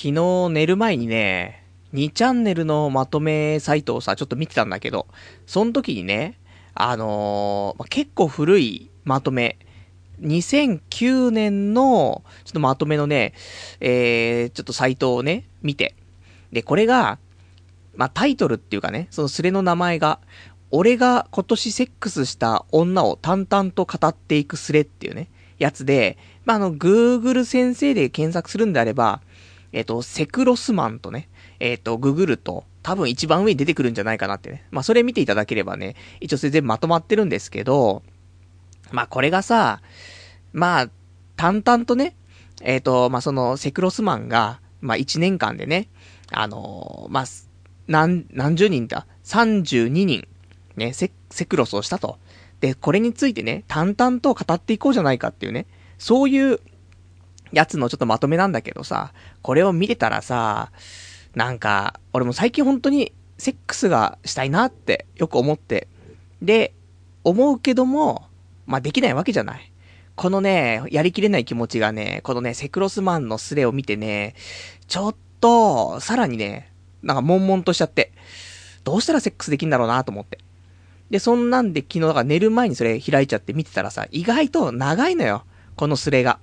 昨日寝る前にね、2チャンネルのまとめサイトをさ、ちょっと見てたんだけど、その時にね、あのー、結構古いまとめ、2009年の、ちょっとまとめのね、えー、ちょっとサイトをね、見て。で、これが、まあ、タイトルっていうかね、そのスレの名前が、俺が今年セックスした女を淡々と語っていくスレっていうね、やつで、まあ、あの、Google 先生で検索するんであれば、えっ、と、セクロスマンとね、えっ、と、ググると、多分一番上に出てくるんじゃないかなってね。まあ、それ見ていただければね、一応それ全部まとまってるんですけど、まあ、これがさ、まあ、淡々とね、えっ、と、まあ、その、セクロスマンが、まあ、1年間でね、あの、まあ、何、何十人だ ?32 人、ね、セ、セクロスをしたと。で、これについてね、淡々と語っていこうじゃないかっていうね、そういうやつのちょっとまとめなんだけどさ、これを見てたらさ、なんか、俺も最近本当にセックスがしたいなってよく思って、で、思うけども、まあ、できないわけじゃない。このね、やりきれない気持ちがね、このね、セクロスマンのスレを見てね、ちょっと、さらにね、なんか悶々としちゃって、どうしたらセックスできんだろうなと思って。で、そんなんで昨日、寝る前にそれ開いちゃって見てたらさ、意外と長いのよ。このスレが。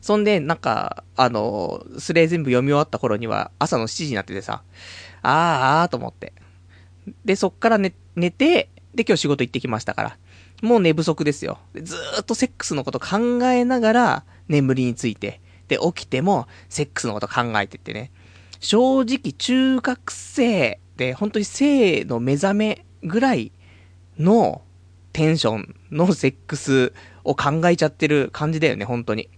そんで、なんか、あの、スレ全部読み終わった頃には朝の7時になっててさ、あーあーと思って。で、そっから寝、寝て、で、今日仕事行ってきましたから。もう寝不足ですよ。ずーっとセックスのこと考えながら、眠りについて。で、起きても、セックスのこと考えてってね。正直、中学生で、本当に性の目覚めぐらいのテンションのセックスを考えちゃってる感じだよね、本当に。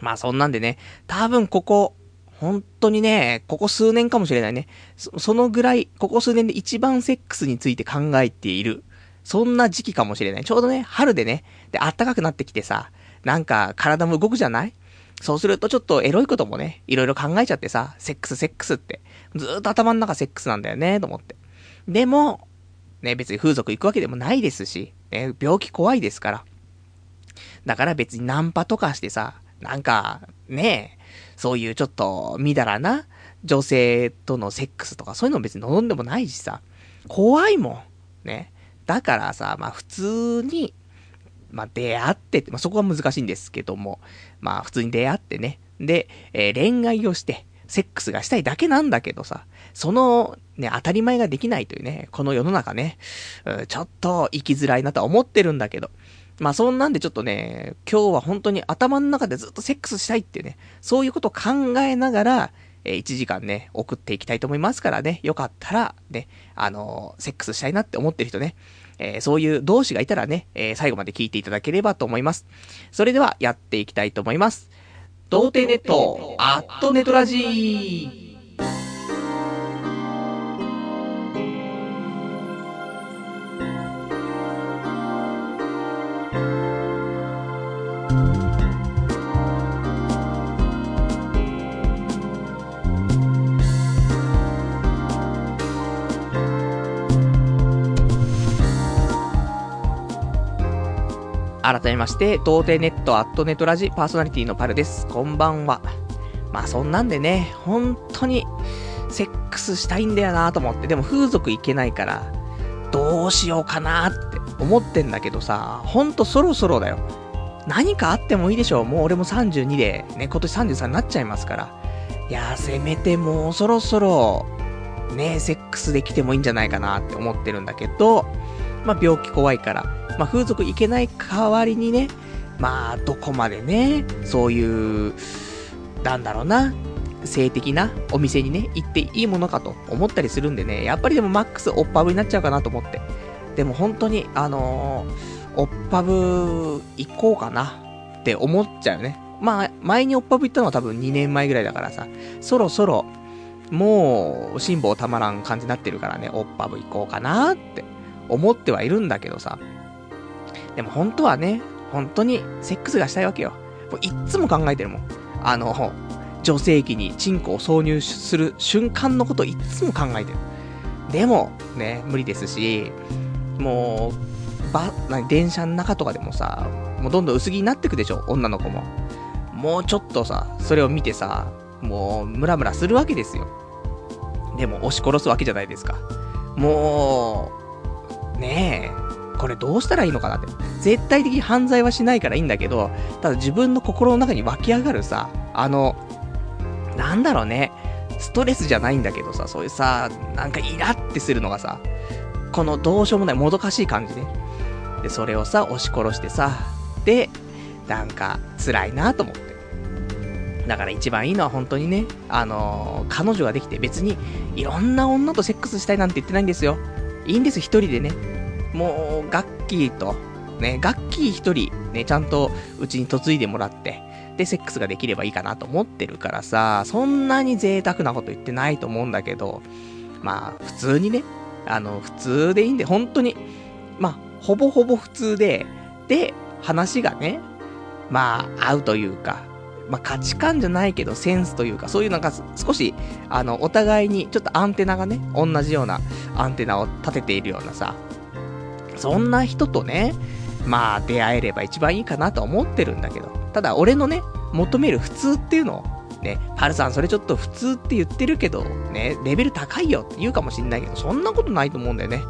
まあそんなんでね、多分ここ、本当にね、ここ数年かもしれないね。そそのぐらい、ここ数年で一番セックスについて考えている。そんな時期かもしれない。ちょうどね、春でね、で、暖かくなってきてさ、なんか体も動くじゃない？そうするとちょっとエロいこともね、いろいろ考えちゃってさ、セックスセックスって。ずーっと頭の中セックスなんだよね、と思って。でも、ね、別に風俗行くわけでもないですし、ね、病気怖いですから。だから別にナンパとかしてさ、なんか、ねそういうちょっと、みだらな、女性とのセックスとか、そういうの別に望んでもないしさ、怖いもん。ね。だからさ、まあ普通に、まあ出会ってまあそこは難しいんですけども、まあ普通に出会ってね。で、えー、恋愛をして、セックスがしたいだけなんだけどさ、その、ね、当たり前ができないというね、この世の中ね、ちょっと生きづらいなとは思ってるんだけど、まあそんなんでちょっとね、今日は本当に頭の中でずっとセックスしたいっていうね、そういうことを考えながら、えー、1時間ね、送っていきたいと思いますからね、よかったら、ね、あのー、セックスしたいなって思ってる人ね、えー、そういう同志がいたらね、えー、最後まで聞いていただければと思います。それでは、やっていきたいと思います。童貞ネット、アットネトラジー。改めまして、童貞ネットアットネトラジパーソナリティのパルです。こんばんは。まあそんなんでね、本当に、セックスしたいんだよなと思って、でも風俗行けないから、どうしようかなって思ってんだけどさ、ほんとそろそろだよ。何かあってもいいでしょう。もう俺も32で、ね、今年33になっちゃいますから。いやせめてもうそろそろ、ね、セックスできてもいいんじゃないかなって思ってるんだけど、まあ病気怖いから、まあ、風俗行けない代わりにね、まあ、どこまでね、そういう、なんだろうな、性的なお店にね、行っていいものかと思ったりするんでね、やっぱりでもマックスオッパブになっちゃうかなと思って。でも本当に、あのー、オッパブ行こうかなって思っちゃうね。まあ、前にオッパブ行ったのは多分2年前ぐらいだからさ、そろそろ、もう、辛抱たまらん感じになってるからね、オッパブ行こうかなって思ってはいるんだけどさ、でも本当はね、本当にセックスがしたいわけよ。もういっつも考えてるもん。あの、女性器にチンコを挿入する瞬間のことをいっつも考えてる。でも、ね、無理ですし、もう、ば、な電車の中とかでもさ、もうどんどん薄着になってくでしょ、女の子も。もうちょっとさ、それを見てさ、もう、ムラムラするわけですよ。でも、押し殺すわけじゃないですか。もう、ねえ、これどうしたらいいのかなって。絶対的に犯罪はしないからいいんだけど、ただ自分の心の中に湧き上がるさ、あの、なんだろうね、ストレスじゃないんだけどさ、そういうさ、なんかイラってするのがさ、このどうしようもないもどかしい感じね。で、それをさ、押し殺してさ、で、なんか辛いなと思って。だから一番いいのは本当にね、あのー、彼女ができて別にいろんな女とセックスしたいなんて言ってないんですよ。いいんです、一人でね。もう、ガッキーと、ね、ガッキー一人、ね、ちゃんとうちに嫁いでもらって、で、セックスができればいいかなと思ってるからさ、そんなに贅沢なこと言ってないと思うんだけど、まあ、普通にね、あの、普通でいいんで、本当に、まあ、ほぼほぼ普通で、で、話がね、まあ、合うというか、まあ、価値観じゃないけど、センスというか、そういうなんか少し、あの、お互いに、ちょっとアンテナがね、同じようなアンテナを立てているようなさ、そんな人とね、まあ、出会えれば一番いいかなと思ってるんだけど、ただ、俺のね、求める普通っていうのを、ね、はるさんそれちょっと普通って言ってるけど、ね、レベル高いよって言うかもしんないけど、そんなことないと思うんだよね。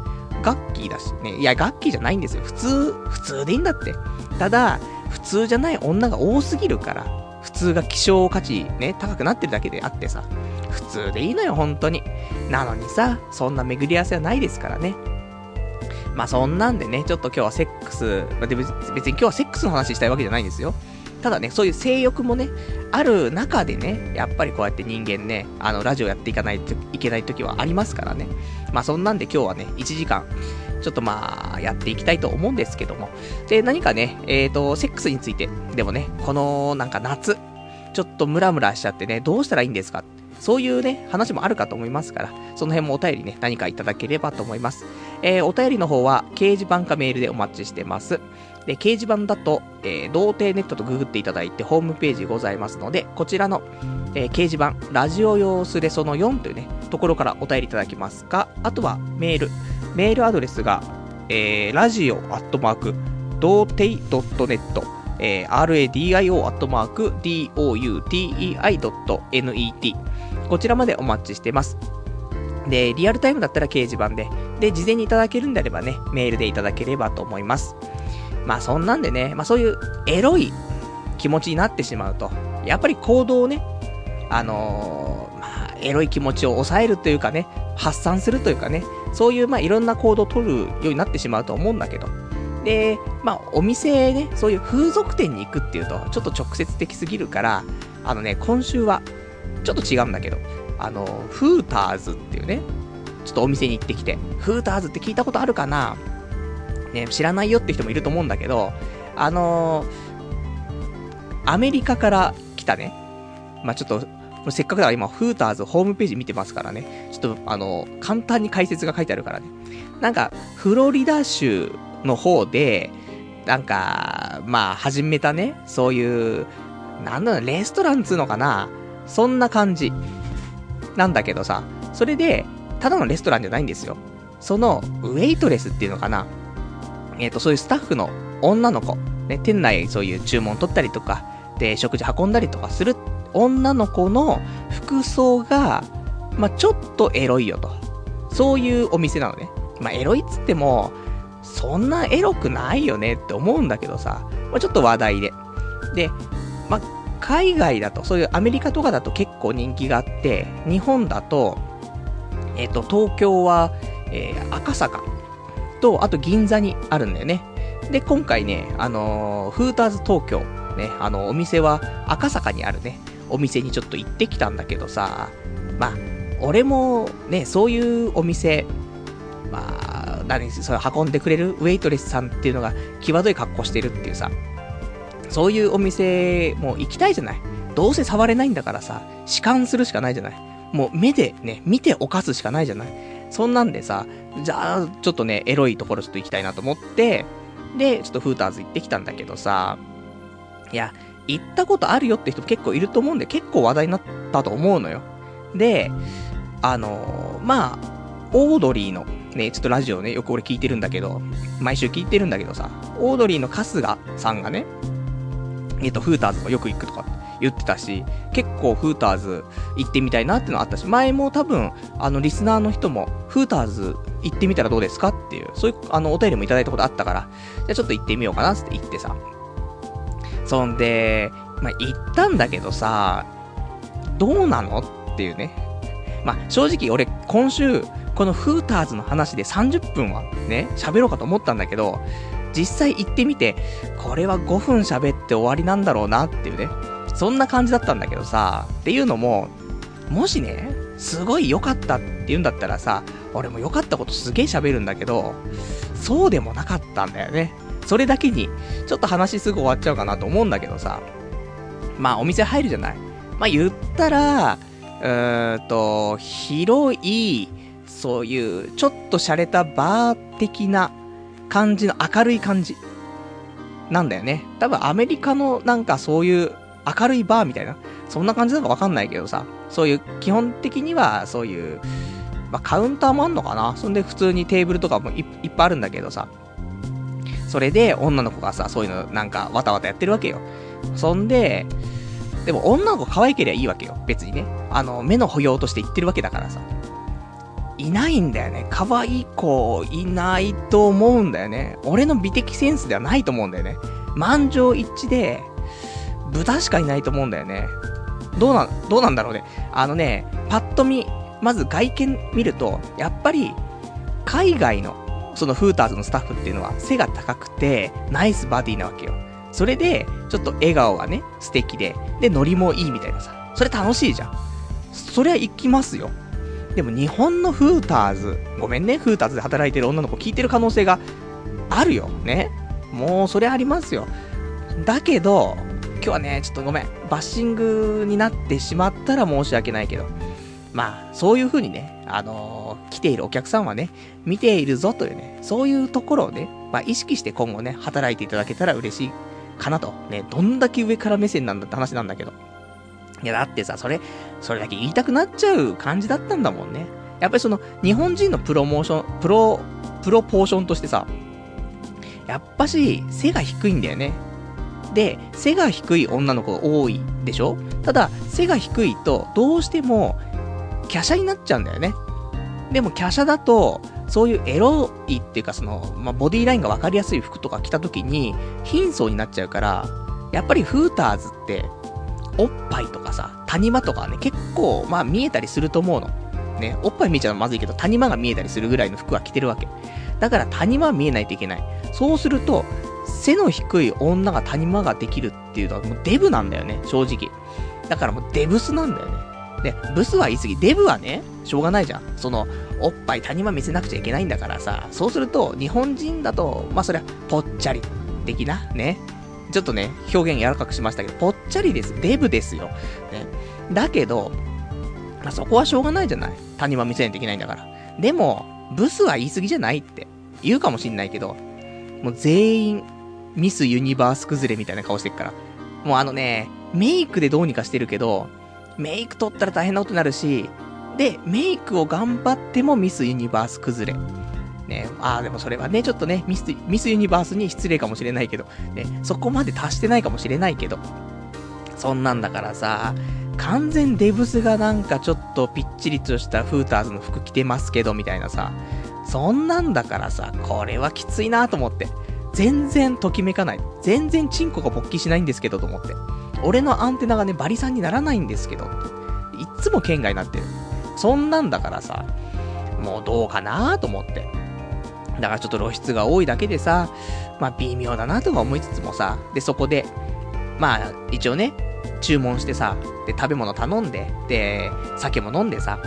ガッキーだし、ね、いや、ガッキーじゃないんですよ。普通、普通でいいんだって。ただ、普通じゃない女が多すぎるから、普通が希少価値ね、高くなってるだけであってさ、普通でいいのよ、本当に。なのにさ、そんな巡り合わせはないですからね。まあそんなんでね、ちょっと今日はセックス、まあ、で別に今日はセックスの話したいわけじゃないんですよ。ただね、そういう性欲もね、ある中でね、やっぱりこうやって人間ね、あの、ラジオやっていかないといけない時はありますからね。まあそんなんで今日はね、1時間、ちょっとまあ、やっていきたいと思うんですけども。で、何かね、えっ、ー、と、セックスについて、でもね、この、なんか夏、ちょっとムラムラしちゃってね、どうしたらいいんですか？そういうね、話もあるかと思いますから、その辺もお便りね、何かいただければと思います。えー、お便りの方は、掲示板かメールでお待ちしてます。で、掲示板だと、えー、童貞ネットとググっていただいて、ホームページございますので、こちらの、えー、掲示板、ラジオ用スレその4というね、ところからお便りいただきますか、あとはメール、メールアドレスが、えー、ラジオアットマーク、童貞 .net、えー、radio アットマーク、DOUTEI ドット NET、こちらまでお待ちしてます。で、リアルタイムだったら掲示板で、で、事前にいただけるんであればね、メールでいただければと思います。まあそんなんでね、まあそういうエロい気持ちになってしまうと、やっぱり行動をね、あのー、まあ、エロい気持ちを抑えるというかね、発散するというかね、そういうまあいろんな行動を取るようになってしまうと思うんだけど、で、まあお店ね、そういう風俗店に行くっていうと、ちょっと直接的すぎるから、あのね、今週は、ちょっと違うんだけど、あの、フーターズっていうね、ちょっとお店に行ってきて、フーターズって聞いたことあるかな？ね、知らないよって人もいると思うんだけど、あの、アメリカから来たね、まあ、ちょっと、せっかくだから今、フーターズホームページ見てますからね、ちょっと、あの、簡単に解説が書いてあるからね。なんか、フロリダ州の方で、なんか、まあ、始めたね、そういう、なんだろう、レストランっつうのかなそんな感じ。なんだけどさ、それで、ただのレストランじゃないんですよ。その、ウェイトレスっていうのかなえっ、ー、と、そういうスタッフの女の子、ね、店内そういう注文取ったりとか、で、食事運んだりとかする女の子の服装が、まあ、ちょっとエロいよと。そういうお店なのね。まあ、エロいっつっても、そんなエロくないよねって思うんだけどさ、まあ、ちょっと話題で。で、まあ、海外だと、そういうアメリカとかだと結構人気があって、日本だと、えっ、ー、と、東京は、えー、赤坂と、あと銀座にあるんだよね。で、今回ね、あのー、フーターズ東京、ね、あの、お店は赤坂にあるね、お店にちょっと行ってきたんだけどさ、まあ、俺もね、そういうお店、まあ、何、それ運んでくれるウェイトレスさんっていうのが、際どい格好してるっていうさ、そういうお店、も行きたいじゃない。どうせ触れないんだからさ、弛緩するしかないじゃない。もう目でね、見て犯すしかないじゃない。そんなんでさ、じゃあ、ちょっとね、エロいところちょっと行きたいなと思って、で、ちょっとフーターズ行ってきたんだけどさ、いや、行ったことあるよって人結構いると思うんで、結構話題になったと思うのよ。で、あのー、まあ、オードリーの、ね、ちょっとラジオね、よく俺聞いてるんだけど、毎週聞いてるんだけどさ、オードリーの春日さんがね、えっ、と、フーターズもよく行くとか言ってたし、結構フーターズ行ってみたいなってのあったし、前も多分、あの、リスナーの人も、フーターズ行ってみたらどうですかっていう、そういう、あの、お便りもいただいたことあったから、じゃあちょっと行ってみようかなって言ってさ。そんで、まあ、行ったんだけどさ、どうなのっていうね。まあ、正直俺、今週、このフーターズの話で30分はね、喋ろうかと思ったんだけど、実際行ってみて、これは5分喋って終わりなんだろうなっていうね。そんな感じだったんだけどさ、っていうのも、もしね、すごい良かったって言うんだったらさ、俺も良かったことすげえ喋るんだけど、そうでもなかったんだよね。それだけに、ちょっと話すぐ終わっちゃうかなと思うんだけどさ、まあお店入るじゃないまあ言ったら、うーんと、広い、そういう、ちょっと洒落たバー的な感じの明るい感じ。なんだよね。多分アメリカのなんかそういう明るいバーみたいな、そんな感じなのかわかんないけどさ、そういう基本的にはそういう、まあ、カウンターもあんのかなそんで普通にテーブルとかもいっぱいあるんだけどさ、それで女の子がさ、そういうのなんかわたわたやってるわけよ。そんで、でも女の子可愛ければいいわけよ。別にね。あの、目の保養として言ってるわけだからさ。いないんだよね。可愛い子いないと思うんだよね。俺の美的センスではないと思うんだよね。満場一致で、豚しかいないと思うんだよね。どうなん、どうなんだろうね。あのね、パッと見、まず外見見ると、やっぱり、海外の、そのフーターズのスタッフっていうのは背が高くて、ナイスバディなわけよ。それで、ちょっと笑顔がね、素敵で、で、ノリもいいみたいなさ。それ楽しいじゃん。そりゃ行きますよ。でも日本のフーターズ、ごめんね、フーターズで働いてる女の子聞いてる可能性があるよ。ね。もう、それありますよ。だけど、今日はね、ちょっとごめん。バッシングになってしまったら申し訳ないけど。まあ、そういう風にね、あのー、来ているお客さんはね、見ているぞというね、そういうところをね、まあ、意識して今後ね、働いていただけたら嬉しいかなと。ね、どんだけ上から目線なんだって話なんだけど。いや、だってさ、それ、それだけ言いたくなっちゃう感じだったんだもんね。やっぱりその、日本人のプロモーション、プロ、プロポーションとしてさ、やっぱし、背が低いんだよね。で、背が低い女の子が多いでしょ？ただ、背が低いと、どうしても、華奢になっちゃうんだよね。でも、華奢だと、そういうエロいっていうか、その、まあ、ボディラインが分かりやすい服とか着た時に、貧相になっちゃうから、やっぱりフーターズって、おっぱいとかさ、谷間とかね、結構、まあ見えたりすると思うの。ね、おっぱい見えちゃうのまずいけど、谷間が見えたりするぐらいの服は着てるわけ。だから谷間は見えないといけない。そうすると、背の低い女が谷間ができるっていうのはもうデブなんだよね、正直。だからもうデブスなんだよね。で、ブスは言い過ぎ。デブはね、しょうがないじゃん。その、おっぱい谷間見せなくちゃいけないんだからさ、そうすると、日本人だと、まあそりゃ、ぽっちゃり的な、ね、ちょっとね、表現柔らかくしましたけど、ぽっちゃりです。デブですよ。ね。だけど、まあ、そこはしょうがないじゃない。谷間見せないといけないんだから。でも、ブスは言い過ぎじゃないって言うかもしんないけど、もう全員、ミスユニバース崩れみたいな顔してっから。もうあのね、メイクでどうにかしてるけど、メイク取ったら大変なことになるし、で、メイクを頑張ってもミスユニバース崩れ。ね、ああ、でもそれはね、ちょっとね、ミス、ミスユニバースに失礼かもしれないけど、ね、そこまで達してないかもしれないけど、そんなんだからさ、完全デブスがなんかちょっとぴっちりとしたフーターズの服着てますけど、みたいなさ、そんなんだからさ、これはきついなと思って。全然ときめかない。全然チンコが勃起しないんですけど、と思って。俺のアンテナがね、バリさんにならないんですけど、いっつも県外になってる。そんなんだからさ、もうどうかなと思って。だからちょっと露出が多いだけでさ、まあ微妙だなとか思いつつもさ、で、そこで、まあ一応ね、注文してさ、で、食べ物頼んで、で、酒も飲んでさ、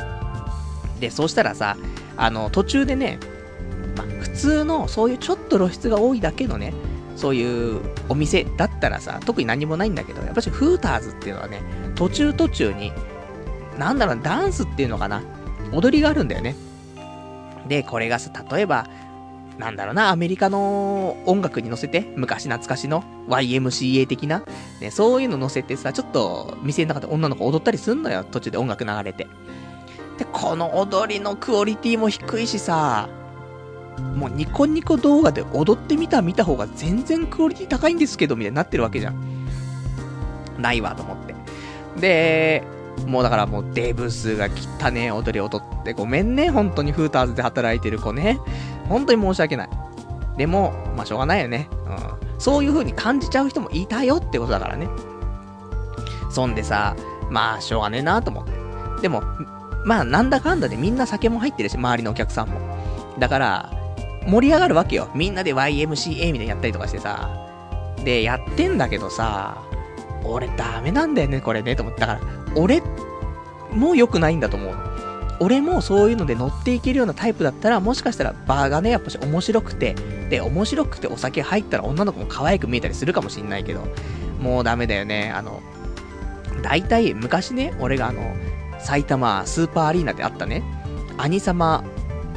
で、そうしたらさ、あの、途中でね、まあ普通の、そういうちょっと露出が多いだけのね、そういうお店だったらさ、特に何もないんだけど、やっぱしフーターズっていうのはね、途中途中に、なんだろう、ダンスっていうのかな、踊りがあるんだよね。で、これがさ、例えば、なんだろうな、アメリカの音楽に乗せて、昔懐かしの YMCA 的な、ね、そういうの乗せてさ、ちょっと店の中で女の子踊ったりすんのよ、途中で音楽流れて。で、この踊りのクオリティも低いしさ、もうニコニコ動画で踊ってみた見た方が全然クオリティ高いんですけど、みたいになってるわけじゃん。ないわと思って。で、もうだからもうデブスが汚ね踊り踊ってごめんね、本当にフーターズで働いてる子ね。本当に申し訳ない。でも、まあしょうがないよね。うん。そういう風に感じちゃう人もいたよってことだからね。そんでさ、まあしょうがねえなと思って。でも、まあなんだかんだでみんな酒も入ってるし、周りのお客さんも。だから、盛り上がるわけよ。みんなで YMCA みたいにやったりとかしてさ。で、やってんだけどさ、俺ダメなんだよね、これね、と思って。だから、俺も良くないんだと思う俺もそういうので乗っていけるようなタイプだったら、もしかしたらバーがね、やっぱし面白くて、で、面白くてお酒入ったら女の子も可愛く見えたりするかもしんないけど、もうダメだよね。あの、大体昔ね、俺があの、埼玉スーパーアリーナであったね、兄様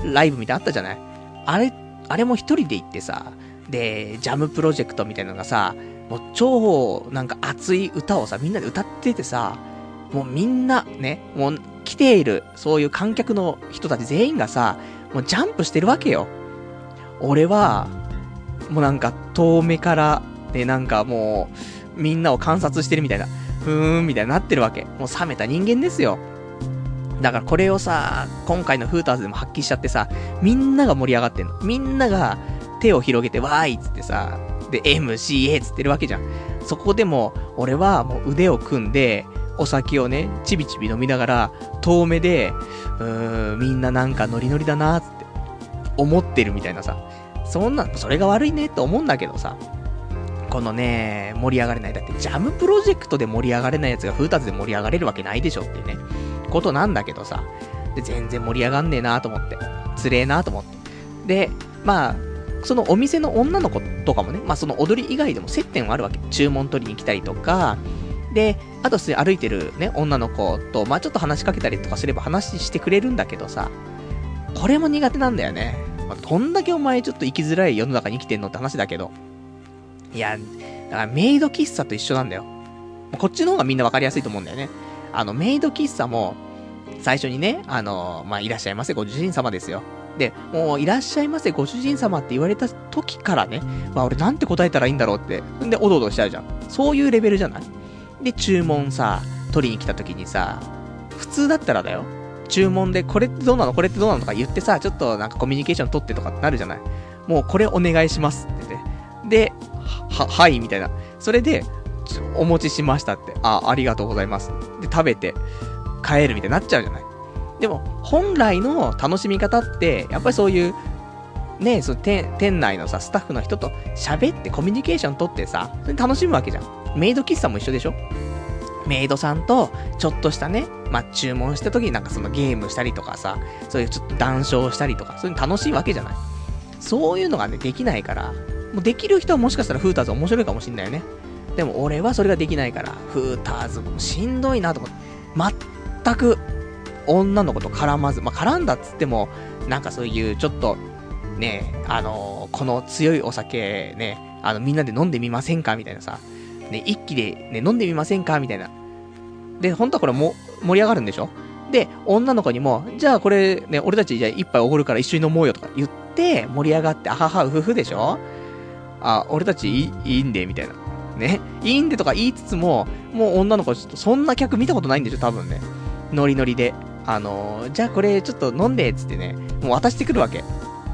ライブみたいなあったじゃないあれ、あれも一人で行ってさ、で、ジャムプロジェクトみたいなのがさ、もう超なんか熱い歌をさ、みんなで歌っててさ、もうみんなね、もう来ている、そういう観客の人たち全員がさ、もうジャンプしてるわけよ。俺は、もうなんか遠目から、ね、なんかもう、みんなを観察してるみたいな、ふーん、みたいになってるわけ。もう冷めた人間ですよ。だからこれをさ、今回のフーターズでも発揮しちゃってさ、みんなが盛り上がってんの。みんなが手を広げてわーいっつってさ、で、MCA っつってるわけじゃん。そこでも、俺はもう腕を組んで、お酒をね、ちびちび飲みながら、遠目で、うーん、みんななんかノリノリだなーって、思ってるみたいなさ。そんな、それが悪いねって思うんだけどさ。このね、盛り上がれない。だって、ジャムプロジェクトで盛り上がれないやつがフーターズで盛り上がれるわけないでしょってね、ことなんだけどさ。で、全然盛り上がんねえなーと思って。つれえなーと思って。で、まあ、そのお店の女の子とかもね、まあその踊り以外でも接点はあるわけ。注文取りに来たりとか、で、あと歩いてるね、女の子と、まあちょっと話しかけたりとかすれば話してくれるんだけどさ、これも苦手なんだよね。まあ、どんだけお前ちょっと生きづらい世の中に生きてんのって話だけど。いや、だからメイド喫茶と一緒なんだよ。こっちの方がみんなわかりやすいと思うんだよね。あの、メイド喫茶も、最初にね、あの、まあ、いらっしゃいませ、ご主人様ですよ。で、もう、いらっしゃいませ、ご主人様って言われた時からね、まあ、俺なんて答えたらいいんだろうって。んで、おどおどしちゃうじゃん。そういうレベルじゃない？で、注文さ、取りに来た時にさ、普通だったらだよ。注文で、これってどうなの？これってどうなの？とか言ってさ、ちょっとなんかコミュニケーション取ってとかってなるじゃない？もうこれお願いしますって言って。で、は、はい、みたいな。それで、お持ちしましたって。あ、ありがとうございます。で、食べて、帰るみたいになっちゃうじゃないでも、本来の楽しみ方って、やっぱりそういう、ね、その店内のさ、スタッフの人と喋ってコミュニケーション取ってさ、それ楽しむわけじゃん。メイド喫茶も一緒でしょ？メイドさんと、ちょっとしたね、まあ、注文した時になんかそのゲームしたりとかさ、そういうちょっと談笑したりとか、そういうの楽しいわけじゃない。そういうのがね、できないから、もうできる人はもしかしたらフーターズ面白いかもしんないよね。でも俺はそれができないから、フーターズもしんどいなと思って、全く女の子と絡まず、まあ、絡んだっつっても、なんかそういうちょっと、ね、あのー、この強いお酒ね、あの、みんなで飲んでみませんかみたいなさ、ね、一気でね、飲んでみませんかみたいな。で、本当はこれも、盛り上がるんでしょ？で、女の子にも、じゃあこれね、俺たちじゃあ一杯おごるから一緒に飲もうよとか言って、盛り上がって、あはは、うふふでしょ？あ、俺たちいいいいんで、みたいな。ね。いいんでとか言いつつも、もう女の子ちょっとそんな客見たことないんでしょ、多分ね。ノリノリで。あのー、じゃあこれちょっと飲んで、っつってね、もう渡してくるわけ。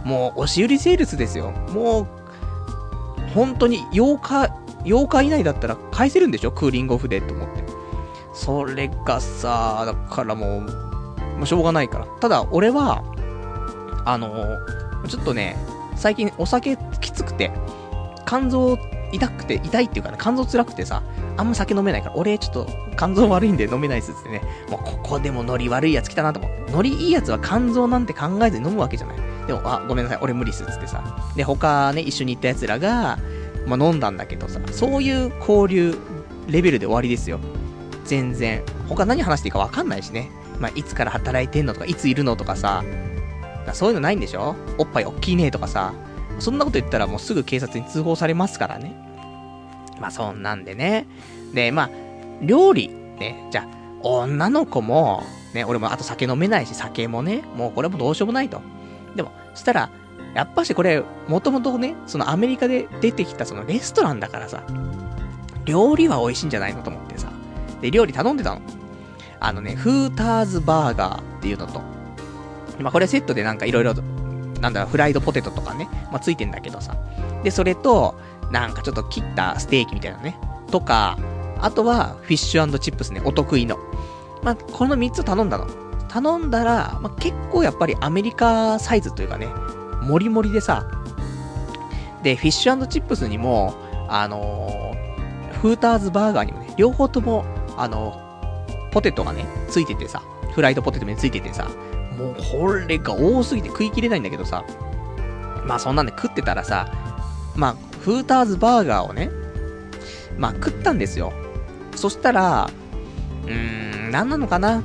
もう、押し売りセールスですよ。もう、本当に8日、8日以内だったら返せるんでしょ？クーリングオフで、と思って。それがさ、だからもう、まあ、しょうがないから。ただ、俺は、あのー、ちょっとね、最近お酒きつくて、肝臓痛くて、痛いっていうかね、肝臓辛くてさ、あんま酒飲めないから、俺ちょっと肝臓悪いんで飲めないっすってね、もうここでもノリ悪いやつ来たなと思って。ノリいいやつは肝臓なんて考えずに飲むわけじゃない。でも、あ、ごめんなさい、俺無理っすっつってさ。で、他ね、一緒に行った奴らが、まあ、飲んだんだけどさ、そういう交流レベルで終わりですよ。全然。他何話していいかわかんないしね。まあ、いつから働いてんのとか、いついるのとかさ、そういうのないんでしょ？おっぱいおっきいねとかさ、そんなこと言ったらもうすぐ警察に通報されますからね。まあそんなんでね。で、まあ、料理、ね、じゃあ、女の子も、ね、俺もあと酒飲めないし、酒もね、もうこれもどうしようもないと。でも、したら、やっぱしこれ、もともとね、そのアメリカで出てきたそのレストランだからさ、料理は美味しいんじゃないのと思ってさ。で、料理頼んでたの。あのね、フーターズバーガーっていうのと、まあ、これセットでなんかいろいろ、なんだろ、フライドポテトとかね、まあ、ついてんだけどさ。で、それと、なんかちょっと切ったステーキみたいなね。とか、あとは、フィッシュチップスね、お得意の。まあ、この3つ頼んだの。頼んだら、まあ、結構やっぱりアメリカサイズというかね、もりもりでさ、で、フィッシュチップスにも、あのー、フーターズバーガーにもね、両方とも、あのー、ポテトがね、ついててさ、フライドポテトについててさ、もうこれが多すぎて食い切れないんだけどさ、まあそんなんで食ってたらさ、まあ、フーターズバーガーをね、まあ食ったんですよ。そしたら、うーん、何なのかな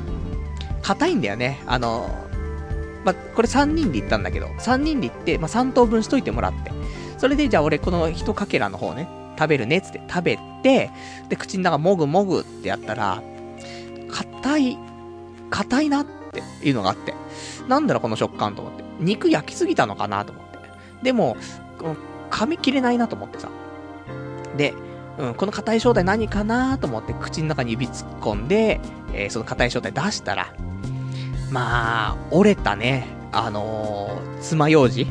硬いんだよね。あの、まあ、これ3人で行ったんだけど、3人で行って、まあ、3等分しといてもらって。それで、じゃあ俺この一かけらの方ね、食べるねっ、つって食べて、で、口の中もぐもぐってやったら、硬い、硬いなっていうのがあって。なんだろこの食感と思って。肉焼きすぎたのかなと思って。でも、噛み切れないなと思ってさ。で、うん、この硬い正体何かなと思って口の中に指突っ込んで、えー、その硬い正体出したら、まあ、折れたね、あのー、爪楊枝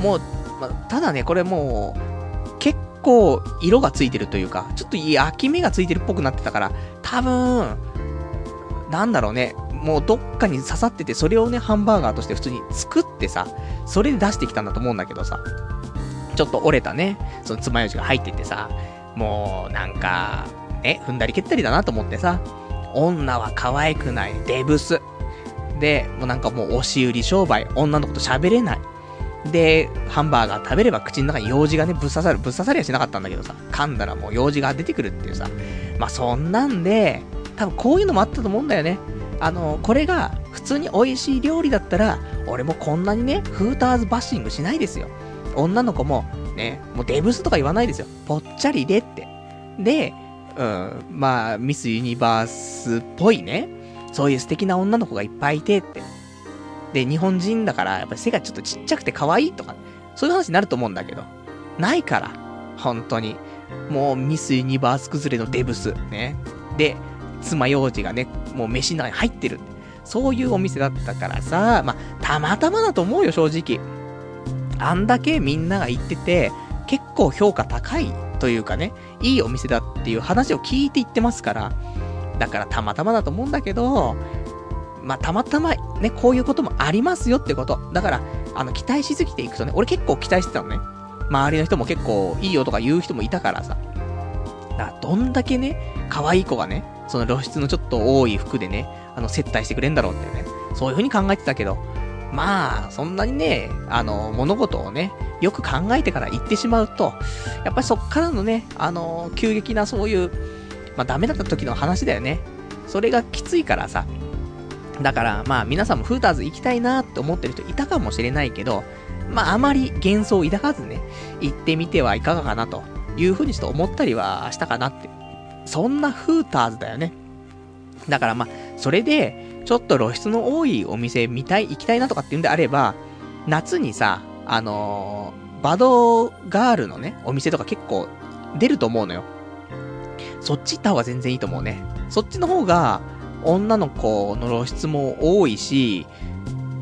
もう、まただね、これもう、結構色がついてるというか、ちょっと焼き目がついてるっぽくなってたから、多分、なんだろうね、もうどっかに刺さってて、それをね、ハンバーガーとして普通に作ってさ、それで出してきたんだと思うんだけどさ、ちょっと折れたね、その爪楊枝が入っててさ、もうなんか、ね、踏んだり蹴ったりだなと思ってさ、女は可愛くない、デブス。で、もうなんかもう押し売り商売、女の子と喋れない。で、ハンバーガー食べれば口の中に用事がね、ぶっ刺さる。ぶっ刺さりはしなかったんだけどさ、噛んだらもう用事が出てくるっていうさ。まあそんなんで、多分こういうのもあったと思うんだよね。あの、これが普通に美味しい料理だったら、俺もこんなにね、フーターズバッシングしないですよ。女の子も、ね、もうデブスとか言わないですよ。ぽっちゃりでって。で、うん、まあ、ミスユニバースっぽいね、そういう素敵な女の子がいっぱいいてって。で、日本人だから、やっぱり背がちょっとちっちゃくて可愛いとか、そういう話になると思うんだけど、ないから、本当に。もう、ミスユニバース崩れのデブス、ね。で、爪楊枝がね、もう飯の中に入ってる。そういうお店だったからさ、まあ、たまたまだと思うよ、正直。あんだけみんなが行ってて、結構評価高いというかね、いいお店だっていう話を聞いて行ってますから、だからたまたまだと思うんだけど、まあ、たまたまね、こういうこともありますよってこと。だから、あの、期待しすぎていくとね、俺結構期待してたのね。周りの人も結構いいよとか言う人もいたからさ。だからどんだけね、可愛い子がね、その露出のちょっと多い服でね、あの、接待してくれんだろうってね、そういう風に考えてたけど、まあ、そんなにね、あの、物事をね、よく考えてから言ってしまうと、やっぱりそっからのね、あの、急激なそういう、まあダメだった時の話だよね。それがきついからさ。だから、まあ皆さんもフーターズ行きたいなって思ってる人いたかもしれないけど、まああまり幻想を抱かずね、行ってみてはいかがかなというふうにちょっと思ったりはしたかなって。そんなフーターズだよね。だからまあ、それで、ちょっと露出の多いお店見たい、行きたいなとかっていうんであれば、夏にさ、あのー、バドガールのね、お店とか結構出ると思うのよ。そっち行った方が全然いいと思うね。そっちの方が、女の子の露出も多いし、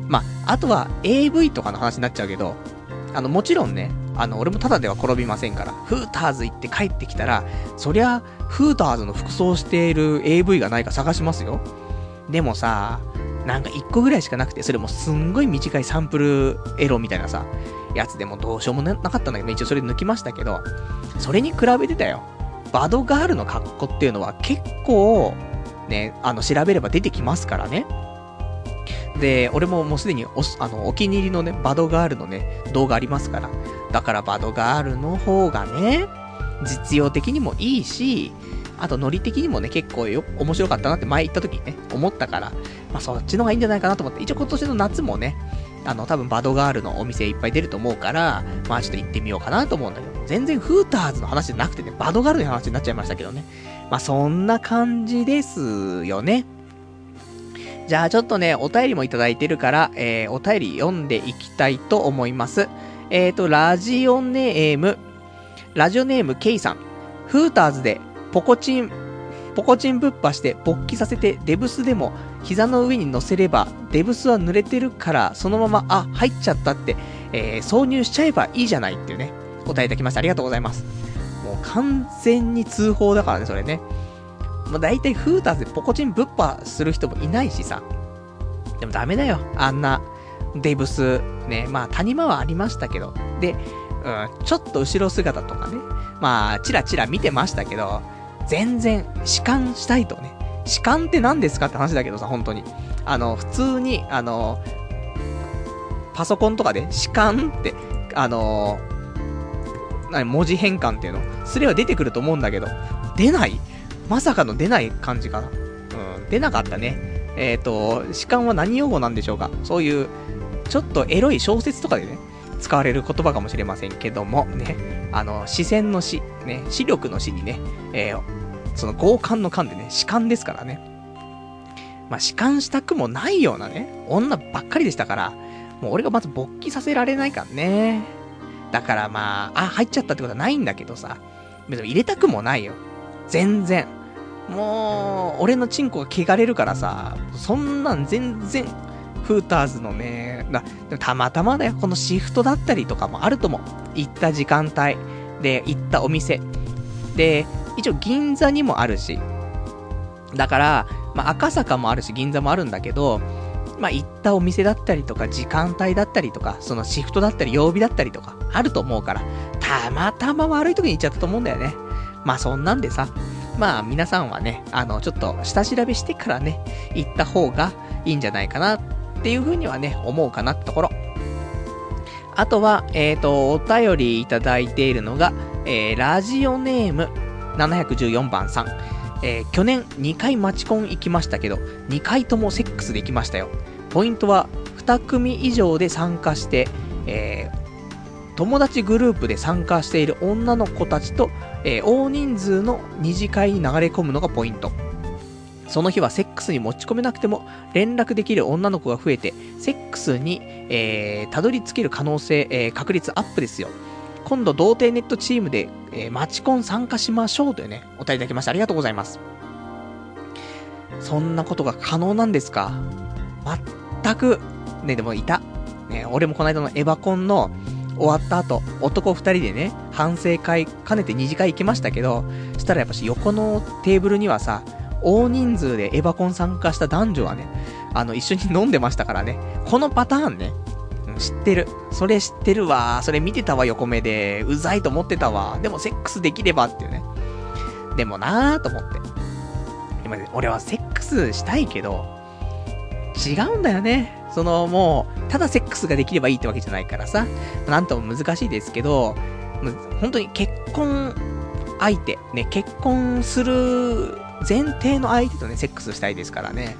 まあ、あとは AV とかの話になっちゃうけど、あの、もちろんね、あの、俺もただでは転びませんから、フーターズ行って帰ってきたら、そりゃ、フーターズの服装している AV がないか探しますよ。でもさ、なんか1個ぐらいしかなくて、それもすんごい短いサンプルエロみたいなさ、やつでもどうしようもなかったんだけど、一応それ抜きましたけど、それに比べてだよ。バドガールの格好っていうのは結構、ね、あの、調べれば出てきますからね。で、俺ももうすでにお、あの、お気に入りのね、バドガールのね、動画ありますから。だからバドガールの方がね、実用的にもいいし、あとノリ的にもね、結構よ、面白かったなって前行った時にね、思ったから、まあそっちの方がいいんじゃないかなと思って、一応今年の夏もね、あの、多分バドガールのお店いっぱい出ると思うから、まあちょっと行ってみようかなと思うんだけど、全然フーターズの話じゃなくてね、バドガールの話になっちゃいましたけどね。まあそんな感じですよね。じゃあちょっとね、お便りもいただいてるから、えー、お便り読んでいきたいと思います。えっ、ー、と、ラジオネーム、ラジオネーム K さん。フーターズでポコチン、ポコチンぶっぱして勃起させてデブスでも膝の上に乗せればデブスは濡れてるからそのまま、あ、入っちゃったって、えー、挿入しちゃえばいいじゃないっていうね、答えいただきました。ありがとうございます。もう完全に通報だからね、それね。まあ、大体フーターズでポコチンぶっぱする人もいないしさ。でもダメだよ。あんな、デブス、ね、まあ谷間はありましたけど。で、うん、ちょっと後ろ姿とかね。まあ、チラチラ見てましたけど、全然、弛緩したいとね。弛緩って何ですかって話だけどさ、本当に。あの、普通に、あの、パソコンとかで、弛緩って、あの、何、文字変換っていうの、すれば出てくると思うんだけど、出ない？まさかの出ない感じかな。うん、出なかったね。えっ、ー、と、弛緩は何用語なんでしょうかそういう、ちょっとエロい小説とかでね、使われる言葉かもしれませんけども、ね、あの、視線の視、ね、視力の視にね、えー、その強姦の勘でね、視感ですからね。まあ、視感したくもないようなね、女ばっかりでしたから、もう俺がまず勃起させられないからね。だからまあ、あ、入っちゃったってことはないんだけどさ、別に入れたくもないよ。全然。もう、俺のチンコが汚れるからさ、そんなん全然、フーターズのね、だたまたまだよ、このシフトだったりとかもあると思う。行った時間帯で、行ったお店。で、一応銀座にもあるし、だから、まあ、赤坂もあるし、銀座もあるんだけど、まあ、行ったお店だったりとか、時間帯だったりとか、そのシフトだったり、曜日だったりとか、あると思うから、たまたま悪い時に行っちゃったと思うんだよね。まあ、そんなんでさ、まあ、皆さんはね、あの、ちょっと下調べしてからね、行った方がいいんじゃないかなっていうふうにはね、思うかなってところ。あとは、えっ、ー、と、お便りいただいているのが、えー、ラジオネーム714番さん。えー、去年2回マチコン行きましたけど、2回ともセックスできましたよ。ポイントは、2組以上で参加して、えー、友達グループで参加している女の子たちと、えー、大人数の二次会に流れ込むのがポイント。その日はセックスに持ち込めなくても連絡できる女の子が増えて、セックスに、えー、たどり着ける可能性、えー、確率アップですよ。今度、童貞ネットチームで、えー、マチコン参加しましょうというね、お便りいただきました。ありがとうございます。そんなことが可能なんですか？全く、ね、でもいた。ね、俺もこの間のエヴァコンの終わった後、男二人でね、反省会兼ねて二次会行きましたけど、したらやっぱし横のテーブルにはさ、大人数でエヴァコン参加した男女はね、あの、一緒に飲んでましたからね。このパターンね、知ってる。それ知ってるわ。それ見てたわ、横目で。うざいと思ってたわ。でもセックスできればっていうね。でもなーと思って。今、俺はセックスしたいけど、違うんだよね。そのもう、ただセックスができればいいってわけじゃないからさ。なんとも難しいですけど、本当に結婚相手、ね、結婚する前提の相手とね、セックスしたいですからね。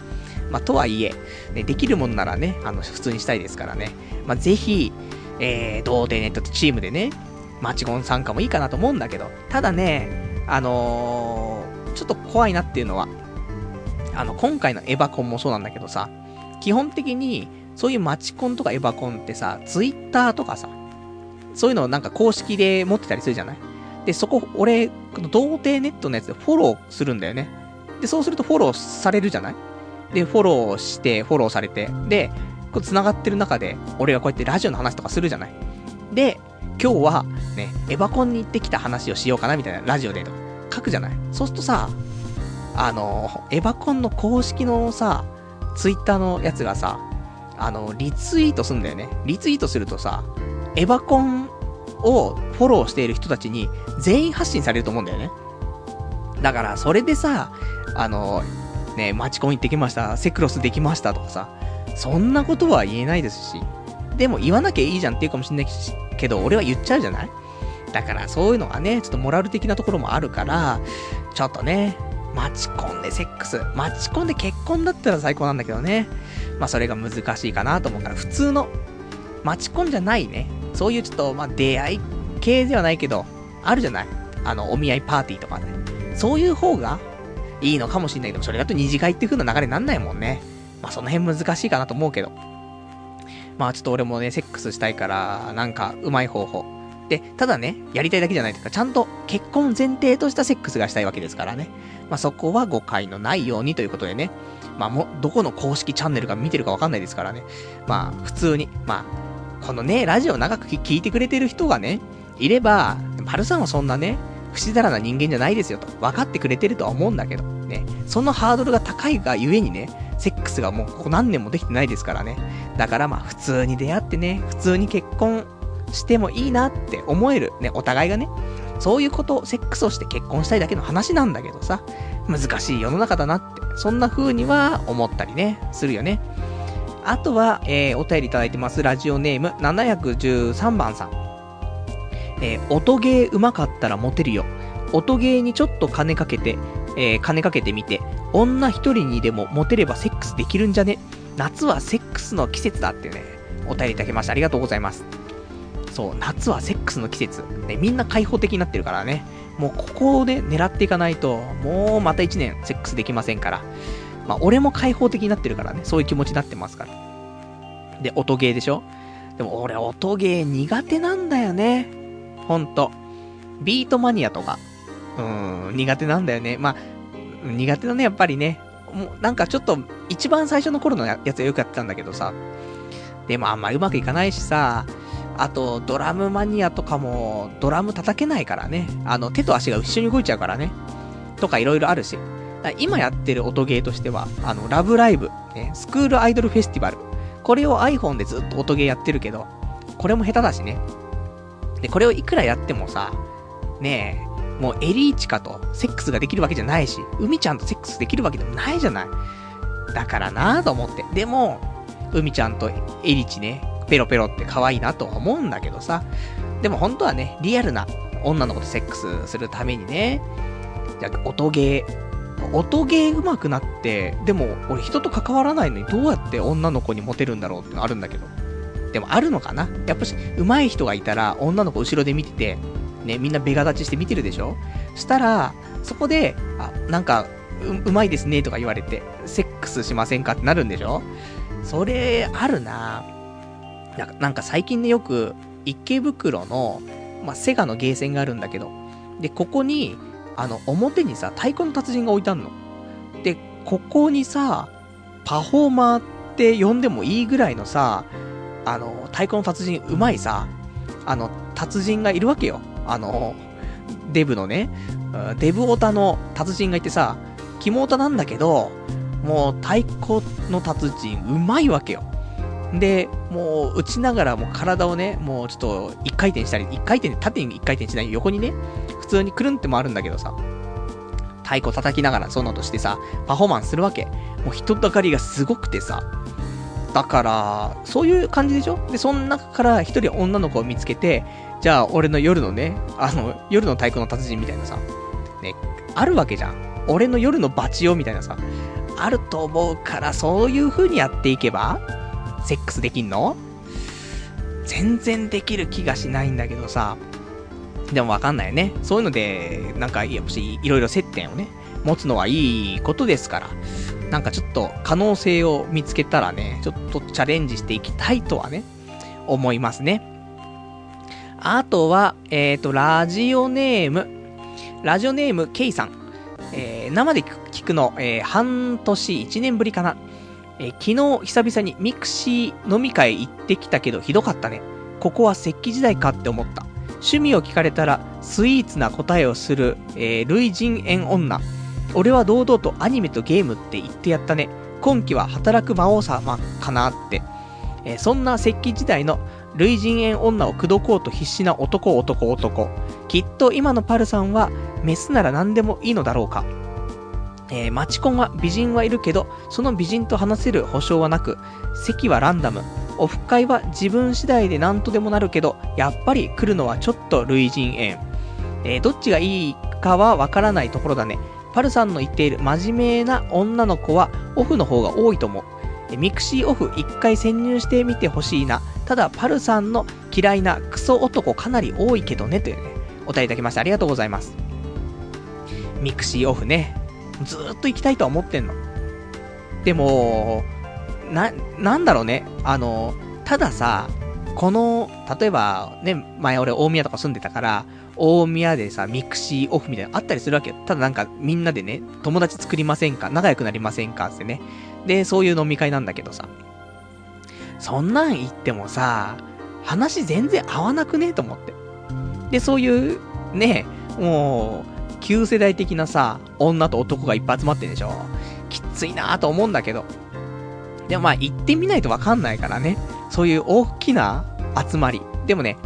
まあ、とはいえ、ね、できるもんならね、あの、普通にしたいですからね。まあ、ぜひ、えー、童貞ネットチームでね、マチゴン参加もいいかなと思うんだけど、ただね、あのー、ちょっと怖いなっていうのは、あの、今回のエヴァコンもそうなんだけどさ、基本的に、そういうマチコンとかエヴァコンってさ、ツイッターとかさ、そういうのをなんか公式で持ってたりするじゃない？で、そこ、俺、この童貞ネットのやつでフォローするんだよね。で、そうするとフォローされるじゃない？で、フォローして、フォローされて、で、こう繋がってる中で、俺がこうやってラジオの話とかするじゃない？で、今日は、ね、エヴァコンに行ってきた話をしようかなみたいな、ラジオでとか、書くじゃない？そうするとさ、あの、エヴァコンの公式のさ、ツイッターのやつがさ、あの、リツイートすんだよね。リツイートするとさ、エヴァコンをフォローしている人たちに全員発信されると思うんだよね。だから、それでさ、あの、ね、マチコン行ってきました、セクロスできましたとかさ、そんなことは言えないですし、でも言わなきゃいいじゃんって言うかもしんないけど、俺は言っちゃうじゃない？だからそういうのがね、ちょっとモラル的なところもあるから、ちょっとね、マチコンでセックス、マチコンで結婚だったら最高なんだけどね。まあそれが難しいかなと思うから、普通の、マチコンじゃないね、そういうちょっと、まあ出会い系ではないけど、あるじゃない？あの、お見合いパーティーとかね。そういう方がいいのかもしんないけど、それだと二次会っていう風な流れになんないもんね。まあその辺難しいかなと思うけど。まあちょっと俺もね、セックスしたいから、なんかうまい方法で、ただね、やりたいだけじゃないですか。ちゃんと結婚前提としたセックスがしたいわけですからね。まあ、そこは誤解のないようにということでね。まあ、も、どこの公式チャンネルが見てるかわかんないですからね。まあ、普通に、まあ、このね、ラジオ長く聞いてくれてる人がね、いれば、パルさんはそんなね、不死だらな人間じゃないですよと、分かってくれてるとは思うんだけど、ね、そのハードルが高いがゆえにね、セックスがもうここ何年もできてないですからね。だからまあ普通に出会ってね、普通に結婚してもいいなって思える、ね、お互いがね、そういうこと、セックスをして結婚したいだけの話なんだけどさ、難しい世の中だなって、そんな風には思ったりね、するよね。あとは、えー、お便りいただいてます。ラジオネーム713番さん。えー、音ゲー上手かったらモテるよ。音ゲーにちょっと金かけて、えー、金かけてみて、女一人にでもモテればセックスできるんじゃね？夏はセックスの季節だってね、お便りいただきました。ありがとうございます。そう、夏はセックスの季節。ね、みんな開放的になってるからね。もうここで狙っていかないと、もうまた1年セックスできませんから。まあ、俺も開放的になってるからね、そういう気持ちになってますから。で、音ゲーでしょ？でも俺、音ゲー苦手なんだよね。ほんと。ビートマニアとか、うーん、苦手なんだよね。まあ、苦手だね、やっぱりね。もう、なんかちょっと、一番最初の頃のやつはよくやってたんだけどさ。でもあんまうまくいかないしさ、あと、ドラムマニアとかも、ドラム叩けないからね。あの、手と足が一緒に動いちゃうからね。とかいろいろあるし。今やってる音ゲーとしては、あの、ラブライブ、ね、スクールアイドルフェスティバル。これを iPhone でずっと音ゲーやってるけど、これも下手だしね。で、これをいくらやってもさ、ねえ、もうエリーチカとセックスができるわけじゃないし、海ちゃんとセックスできるわけでもないじゃない。だからなぁと思って。でも、海ちゃんとエリチね、ペロペロって可愛いなとは思うんだけどさ。でも本当はね、リアルな女の子とセックスするためにね、じゃあ音ゲー、音ゲー上手くなって、でも俺人と関わらないのにどうやって女の子にモテるんだろうってのあるんだけど。でもあるのかな？やっぱし、上手い人がいたら女の子後ろで見てて、ね、みんなベガ立ちして見てるでしょ？したら、そこで、あ、なんか、う、うまいですねとか言われて、セックスしませんかってなるんでしょ？それ、あるななんか最近ね、よく、池袋の、まあ、セガのゲーセンがあるんだけど、で、ここに、あの、表にさ、太鼓の達人が置いてあんの。で、ここにさ、パフォーマーって呼んでもいいぐらいのさ、あの、太鼓の達人、うまいさ、あの、達人がいるわけよ。あの、デブのね、デブオタの達人がいてさ、キモオタなんだけど、もう太鼓の達人、うまいわけよ。で、もう打ちながらも体をね、もうちょっと一回転したり、一回転、縦に一回転しない横にね、普通にくるんって回るんだけどさ、太鼓叩きながらそんなとしてさ、パフォーマンスするわけ。もう人だかりがすごくてさ、だから、そういう感じでしょ？で、その中から一人女の子を見つけて、じゃあ俺の夜のね、あの、夜の太鼓の達人みたいなさ、ね、あるわけじゃん。俺の夜のバチよみたいなさ、あると思うから、そういう風にやっていけば、セックスできんの？全然できる気がしないんだけどさ。でもわかんないよね。そういうので、なんか、やっぱし、いろいろ接点をね、持つのはいいことですから。なんかちょっと可能性を見つけたらね、ちょっとチャレンジしていきたいとはね、思いますね。あとは、えっ、ー、と、ラジオネーム、ラジオネーム、ケイさん。えー、生で聞くの、えー、半年、1年ぶりかな。え、昨日久々にミクシー飲み会行ってきたけどひどかったね。ここは石器時代かって思った。趣味を聞かれたらスイーツな答えをする、えー、類人猿女。俺は堂々とアニメとゲームって言ってやったね。今季は働く魔王様かなって。えー、そんな石器時代の類人猿女を口説こうと必死な男男男。きっと今のパルさんはメスなら何でもいいのだろうか。えー、マチコンは美人はいるけど、その美人と話せる保証はなく、席はランダム。オフ会は自分次第で何とでもなるけど、やっぱり来るのはちょっと類人縁。えー、どっちがいいかはわからないところだね。パルさんの言っている真面目な女の子はオフの方が多いと思う。ミクシーオフ一回潜入してみてほしいな。ただ、パルさんの嫌いなクソ男かなり多いけどね、というね、お答えいただきましてありがとうございます。ミクシーオフね。ずっと行きたいとは思ってんの。でも、な、なんだろうね。あの、たださ、この、例えば、ね、前俺大宮とか住んでたから、大宮でさ、ミクシーオフみたいなのあったりするわけよ。ただなんかみんなでね、友達作りませんか仲良くなりませんかってね。で、そういう飲み会なんだけどさ。そんなん言ってもさ、話全然合わなくね？えと思って。で、そういう、ね、もう、旧世代的なさ、女と男がいっぱい集まってんでしょ？きついなぁと思うんだけど。でもまあ行ってみないとわかんないからね。そういう大きな集まり。でもね、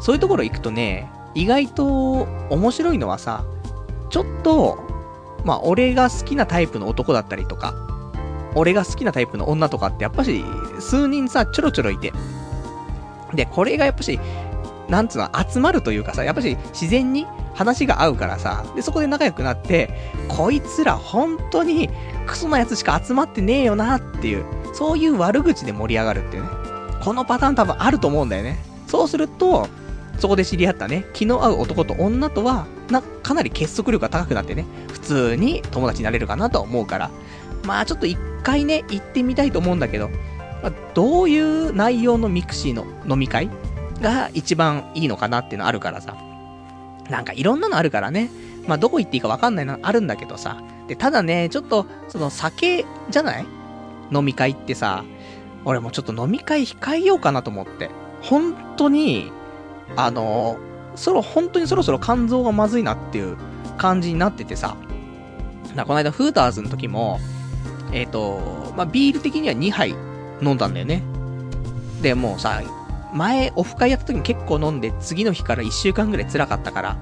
そういうところ行くとね、意外と面白いのはさ、ちょっと、まあ俺が好きなタイプの男だったりとか、俺が好きなタイプの女とかってやっぱし数人さ、ちょろちょろいて。で、これがやっぱし、なんつうの、集まるというかさ、やっぱし自然に話が合うからさ、で、そこで仲良くなって、こいつら本当にクソなやつしか集まってねえよなっていう、そういう悪口で盛り上がるっていうね。このパターン多分あると思うんだよね。そうすると、そこで知り合ったね、気の合う男と女とは、な、かなり結束力が高くなってね、普通に友達になれるかなと思うから、まあちょっと一回ね、行ってみたいと思うんだけど、まあ、どういう内容のミクシーの飲み会が一番いいのかなっていうのあるからさ。なんかいろんなのあるからね。まあどこ行っていいかわかんないのあるんだけどさ。で、ただね、ちょっと、その酒じゃない？飲み会ってさ、俺もちょっと飲み会控えようかなと思って。本当に、あの、そろ、本当にそろそろ肝臓がまずいなっていう感じになっててさ。なこの間、フーターズの時も、えっ、と、まあ、ビール的には2杯飲んだんだよね。で、もうさ、前、オフ会やった時に結構飲んで、次の日から1週間ぐらい辛かったから、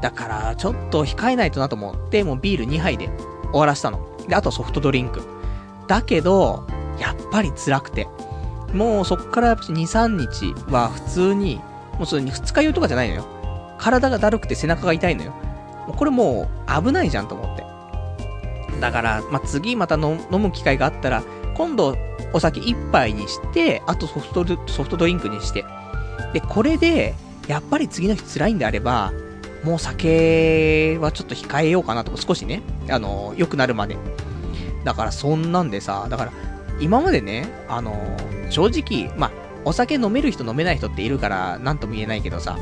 だから、ちょっと控えないとなと思って、もうビール2杯で終わらしたの。で、あとソフトドリンク。だけど、やっぱり辛くて。もうそっから2、3日は普通に、もうそれに二日酔いとかじゃないのよ。体がだるくて背中が痛いのよ。これもう危ないじゃんと思って。だから、まあ、次また飲む機会があったら、今度お酒一杯にして、あとソフトドソフトドリンクにして。で、これで、やっぱり次の日辛いんであれば、もう酒はちょっと控えようかなとか、少しね、あの、良くなるまで。だからそんなんでさ、だから、今までね、あの、正直、まあ、お酒飲める人飲めない人っているから、なんとも言えないけどさ。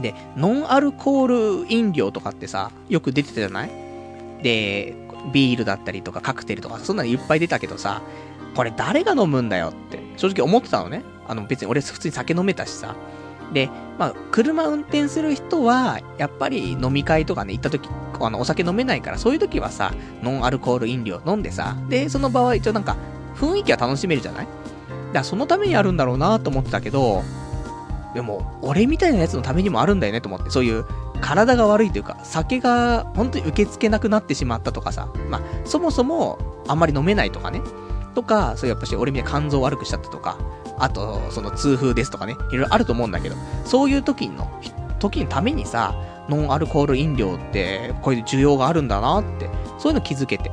で、ノンアルコール飲料とかってさ、よく出てたじゃない？で、ビールだったりとかカクテルとか、そんなのいっぱい出たけどさ、これ誰が飲むんだよって、正直思ってたのね。あの、別に俺普通に酒飲めたしさ。で、まあ、車運転する人は、やっぱり飲み会とかね、行った時、あの、お酒飲めないから、そういう時はさ、ノンアルコール飲料飲んでさ、で、その場合一応なんか、雰囲気は楽しめるじゃない？だからそのためにあるんだろうなと思ってたけど、でも、俺みたいなやつのためにもあるんだよねと思って、そういう、体が悪いというか、酒が本当に受け付けなくなってしまったとかさ、まあ、そもそもあんまり飲めないとかね、とか、そうやっぱし俺みたいに肝臓悪くしちゃったとか、あと、その痛風ですとかね、いろいろあると思うんだけど、そういう時の、時のためにさ、ノンアルコール飲料って、こういう需要があるんだなって、そういうの気づけて。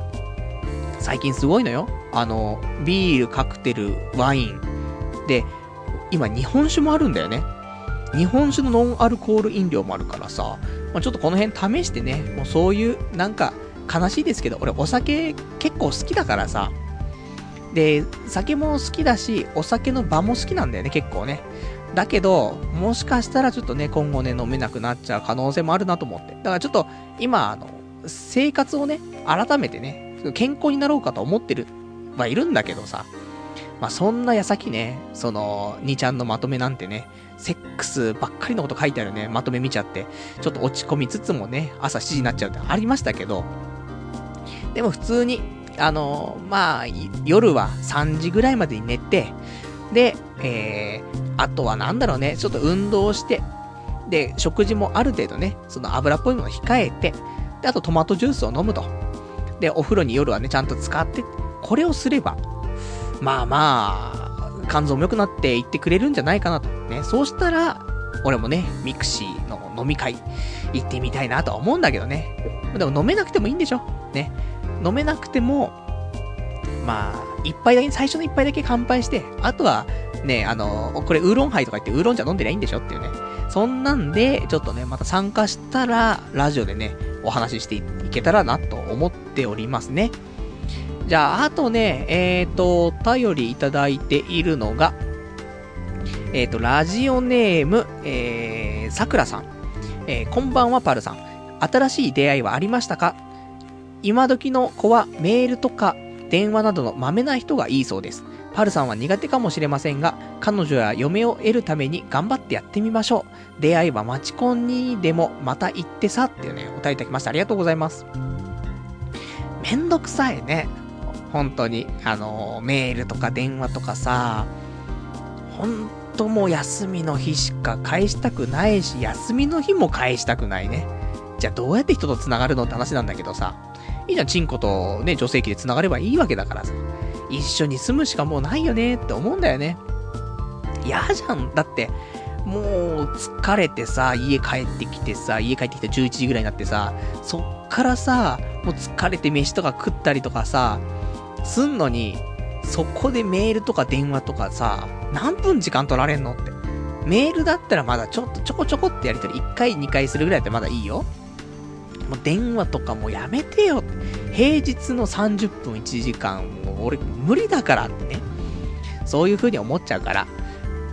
最近すごいのよ。あの、ビール、カクテル、ワイン。で、今日本酒もあるんだよね。日本酒のノンアルコール飲料もあるからさ、まあ、ちょっとこの辺試してね、もうそういう、なんか、悲しいですけど、俺お酒結構好きだからさ、で、酒も好きだし、お酒の場も好きなんだよね、結構ね。だけど、もしかしたらちょっとね、今後ね、飲めなくなっちゃう可能性もあるなと思って。だからちょっと、今、あの、生活をね、改めてね、健康になろうかと思ってる、はいるんだけどさ、まあそんな矢先ね、その、2ちゃんのまとめなんてね、セックスばっかりのこと書いてあるね、まとめ見ちゃって、ちょっと落ち込みつつもね、朝7時になっちゃうってありましたけど、でも普通に、あのまあ、夜は3時ぐらいまでに寝て、で、えー、あとはなんだろうね、ちょっと運動して、で、食事もある程度ね、その油っぽいもの控えて、で、あとトマトジュースを飲むと。で、お風呂に夜はね、ちゃんと浸かって、これをすれば、まあまあ、肝臓も良くなっていってくれるんじゃないかなと。ね、そうしたら、俺もね、ミクシーの飲み会行ってみたいなとは思うんだけどね。でも飲めなくてもいいんでしょね。飲めなくても、まあ、一杯だけ、最初の一杯だけ乾杯して、あとは、ね、あの、これウーロンハイとか言ってウーロン茶飲んでりゃいいんでしょっていうね。そんなんで、ちょっとね、また参加したら、ラジオでね、お話ししていけたらなと思っておりますね。じゃあ、あとね、えっ、ー、と、お便りいただいているのが、えっ、と、ラジオネーム、えー、さくらさん。えー、こんばんは、パルさん。新しい出会いはありましたか？今時の子はメールとか電話などのまめな人がいいそうです。パルさんは苦手かもしれませんが、彼女や嫁を得るために頑張ってやってみましょう。出会いはマチコンにでもまた行ってさっていうね、お便りいただきました。ありがとうございます。めんどくさいね。本当に。あの、メールとか電話とかさ、本当もう休みの日しか返したくないし、休みの日も返したくないね。じゃあどうやって人と繋がるのって話なんだけどさ、いいじゃん、チンコとね、女性器で繋がればいいわけだからさ。一緒に住むしかもうないよねって思うんだよね。嫌じゃん。だって、もう疲れてさ、家帰ってきてさ、家帰ってきて11時ぐらいになってさ、そっからさ、もう疲れて飯とか食ったりとかさ、すんのに、そこでメールとか電話とかさ、何分時間取られんのって。メールだったらまだちょっとちょこちょこってやりとり1回2回するぐらいだってまだいいよ。もう電話とかもやめてよ。平日の30分1時間、もう俺無理だからってね。そういう風に思っちゃうから。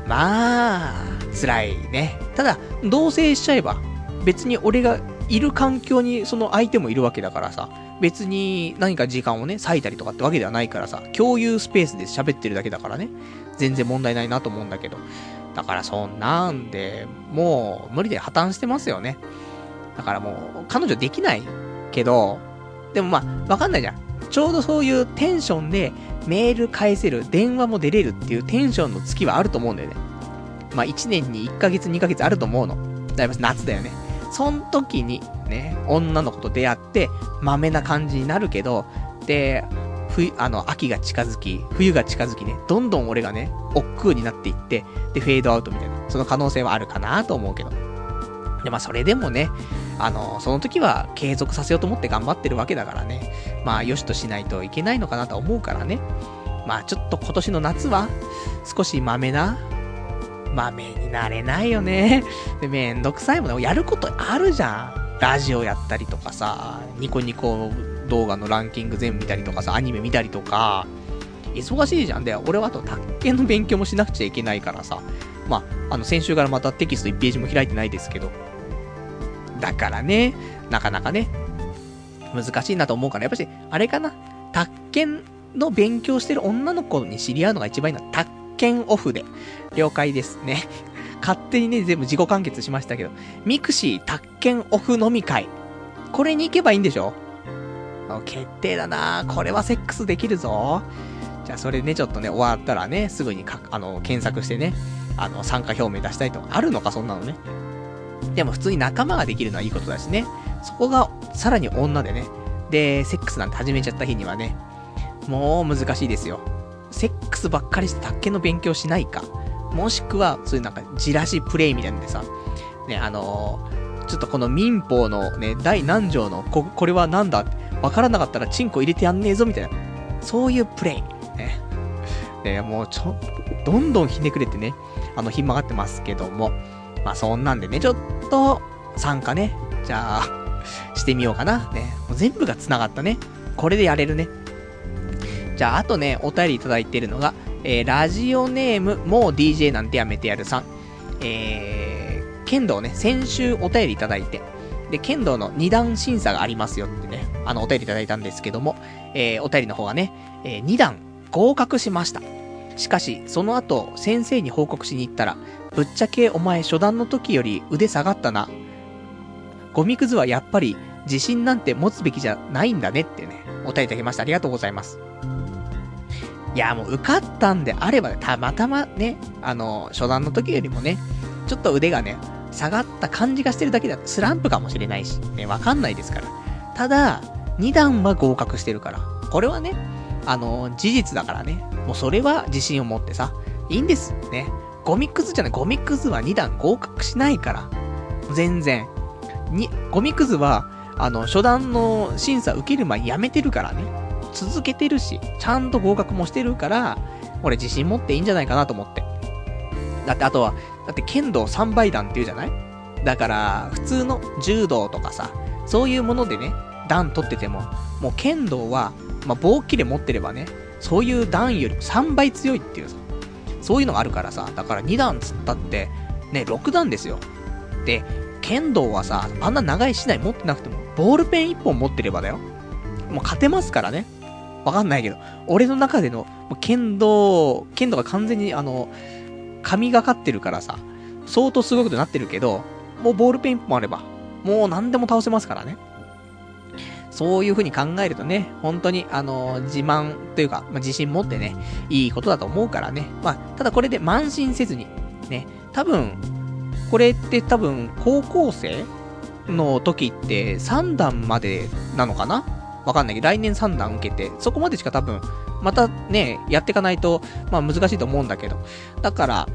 まあ、辛いね。ただ、同棲しちゃえば、別に俺がいる環境にその相手もいるわけだからさ、別に何か時間をね、割いたりとかってわけではないからさ、共有スペースで喋ってるだけだからね、全然問題ないなと思うんだけど。だからそんなんで、もう無理で破綻してますよね。だからもう、彼女できないけど、でもまあ、わかんないじゃん。ちょうどそういうテンションでメール返せる、電話も出れるっていうテンションの月はあると思うんだよね。まあ1年に1ヶ月2ヶ月あると思うの。だいぶ夏だよね。そん時にね、女の子と出会って、豆な感じになるけど、で、冬、あの、秋が近づき、冬が近づきね、どんどん俺がね、億劫になっていって、で、フェードアウトみたいな、その可能性はあるかなと思うけど。で、まあ、それでもね、あの、その時は継続させようと思って頑張ってるわけだからね。まあ、よしとしないといけないのかなと思うからね。まあ、ちょっと今年の夏は、少し豆な、豆になれないよね。で、めんどくさいもんね。やることあるじゃん。ラジオやったりとかさ、ニコニコ動画のランキング全部見たりとかさ、アニメ見たりとか、忙しいじゃん。で、俺はあと、卓球の勉強もしなくちゃいけないからさ、まあ、あの、先週からまたテキスト1ページも開いてないですけど、だからね、なかなかね、難しいなと思うから、やっぱし、あれかな、宅建の勉強してる女の子に知り合うのが一番いいのは、宅建オフで。了解ですね。勝手にね、全部自己完結しましたけど、ミクシー宅建オフ飲み会。これに行けばいいんでしょ？決定だなこれはセックスできるぞ。じゃあそれね、ちょっとね、終わったらね、すぐにか、あの、検索してね、あの、参加表明出したいと。あるのか、そんなのね。でも普通に仲間ができるのはいいことだしね。そこが、さらに女でね。で、セックスなんて始めちゃった日にはね、もう難しいですよ。セックスばっかりして卓球の勉強しないか。もしくは、そういうなんか、じらしプレイみたいなんでさ、ね、あのー、ちょっとこの民法のね、第何条の、こ、これはなんだ？わからなかったらチンコ入れてやんねえぞ、みたいな。そういうプレイ。ね。で、もうちょ、どんどんひねくれてね、あの、ひん曲がってますけども。まあ、そんなんでね、ちょっと、参加ね。じゃあ、してみようかな。ね。もう全部が繋がったね。これでやれるね。じゃあ、あとね、お便りいただいてるのが、えー、ラジオネーム、もう DJ なんてやめてやるさん。えー、剣道ね、先週お便りいただいて、で、剣道の二段審査がありますよってね、あの、お便りいただいたんですけども、えー、お便りの方がね、えー、二段合格しました。しかし、その後、先生に報告しに行ったら、ぶっちゃけお前初段の時より腕下がったな。ゴミくずはやっぱり自信なんて持つべきじゃないんだねってね、お便りいただきました。ありがとうございます。いや、もう受かったんであれば、たまたまね、あの、初段の時よりもね、ちょっと腕がね、下がった感じがしてるだけだスランプかもしれないし、ね、わかんないですから。ただ、2段は合格してるから。これはね、あの、事実だからね。もうそれは自信を持ってさ、いいんです。ね。ゴミくずじゃない、ゴミくずは2段合格しないから。全然。に、ゴミくずは、あの、初段の審査受ける前やめてるからね。続けてるし、ちゃんと合格もしてるから、俺自信持っていいんじゃないかなと思って。だってあとは、だって剣道3倍段って言うじゃない？だから、普通の柔道とかさ、そういうものでね、段取ってても、もう剣道は、まあ、棒切れ持ってればね、そういう段よりも3倍強いっていうさ、そういうのがあるからさ、だから2段つったって、ね、6段ですよ。で、剣道はさ、あんな長い竹刀持ってなくても、ボールペン1本持ってればだよ。もう勝てますからね。わかんないけど。俺の中での、剣道、剣道が完全にあの、神がかってるからさ、相当すごいことになってるけど、もうボールペン1本あれば、もう何でも倒せますからね。そういう風に考えるとね、本当に、あの自慢というか、まあ、自信持ってね、いいことだと思うからね。まあ、ただこれで慢心せずに、ね、多分、これって多分、高校生の時って3段までなのかな？わかんないけど、来年3段受けて、そこまでしか多分、またね、やっていかないと、まあ難しいと思うんだけど。だから、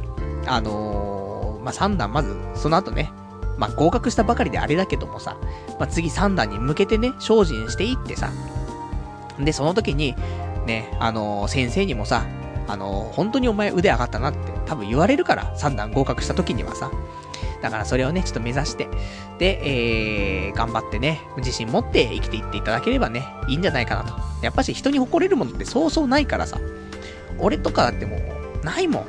あのー、まあ3段まず、その後ね、まあ、合格したばかりであれだけどもさ、まあ、次3段に向けてね、精進していってさ、で、その時に、ね、あのー、先生にもさ、あのー、本当にお前腕上がったなって多分言われるから、3段合格した時にはさ。だからそれをね、ちょっと目指して、で、えー、頑張ってね、自信持って生きていっていただければね、いいんじゃないかなと。やっぱし人に誇れるものってそうそうないからさ、俺とかだってもう、ないもん。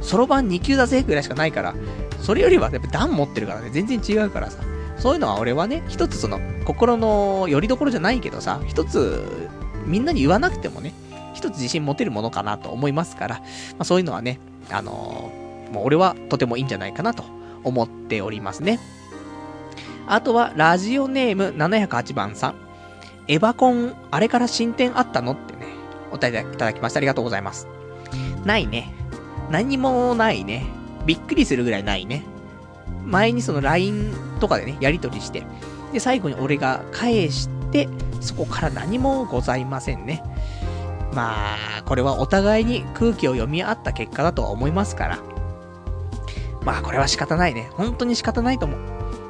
そろばん2級だぜぐらいしかないから、それよりはやっぱ段持ってるからね、全然違うからさ。そういうのは俺はね、一つその、心の拠り所じゃないけどさ、一つ、みんなに言わなくてもね、一つ自信持てるものかなと思いますから、まあそういうのはね、あのー、もう俺はとてもいいんじゃないかなと思っておりますね。あとは、ラジオネーム708番さん。エヴァコン、あれから進展あったのってね、お便りいただきましてありがとうございます。ないね。何もないね。びっくりするぐらいないね。前にその LINE とかでね、やり取りして、で、最後に俺が返して、そこから何もございませんね。まあ、これはお互いに空気を読み合った結果だとは思いますから。まあ、これは仕方ないね。本当に仕方ないと思う。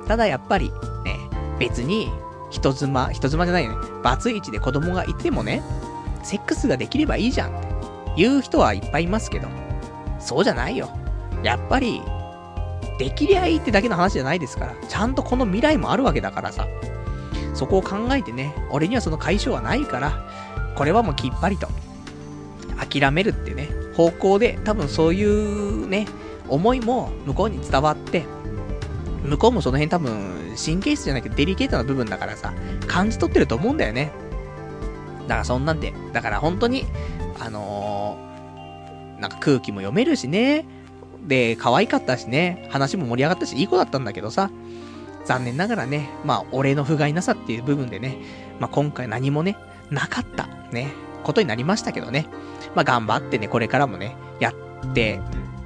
ただやっぱり、ね、別に、人妻、人妻じゃないよね。バツイチで子供がいてもね、セックスができればいいじゃんって言う人はいっぱいいますけど、そうじゃないよ。やっぱり、できりゃいいってだけの話じゃないですから、ちゃんとこの未来もあるわけだからさ、そこを考えてね、俺にはその解消はないから、これはもうきっぱりと、諦めるってね、方向で、多分そういうね、思いも向こうに伝わって、向こうもその辺多分、神経質じゃなくてデリケートな部分だからさ、感じ取ってると思うんだよね。だからそんなんで、だから本当に、あのー、なんか空気も読めるしね、で、可愛かったしね、話も盛り上がったし、いい子だったんだけどさ、残念ながらね、まあ、俺の不甲斐なさっていう部分でね、まあ、今回何もね、なかった、ね、ことになりましたけどね。まあ、頑張ってね、これからもね、やって、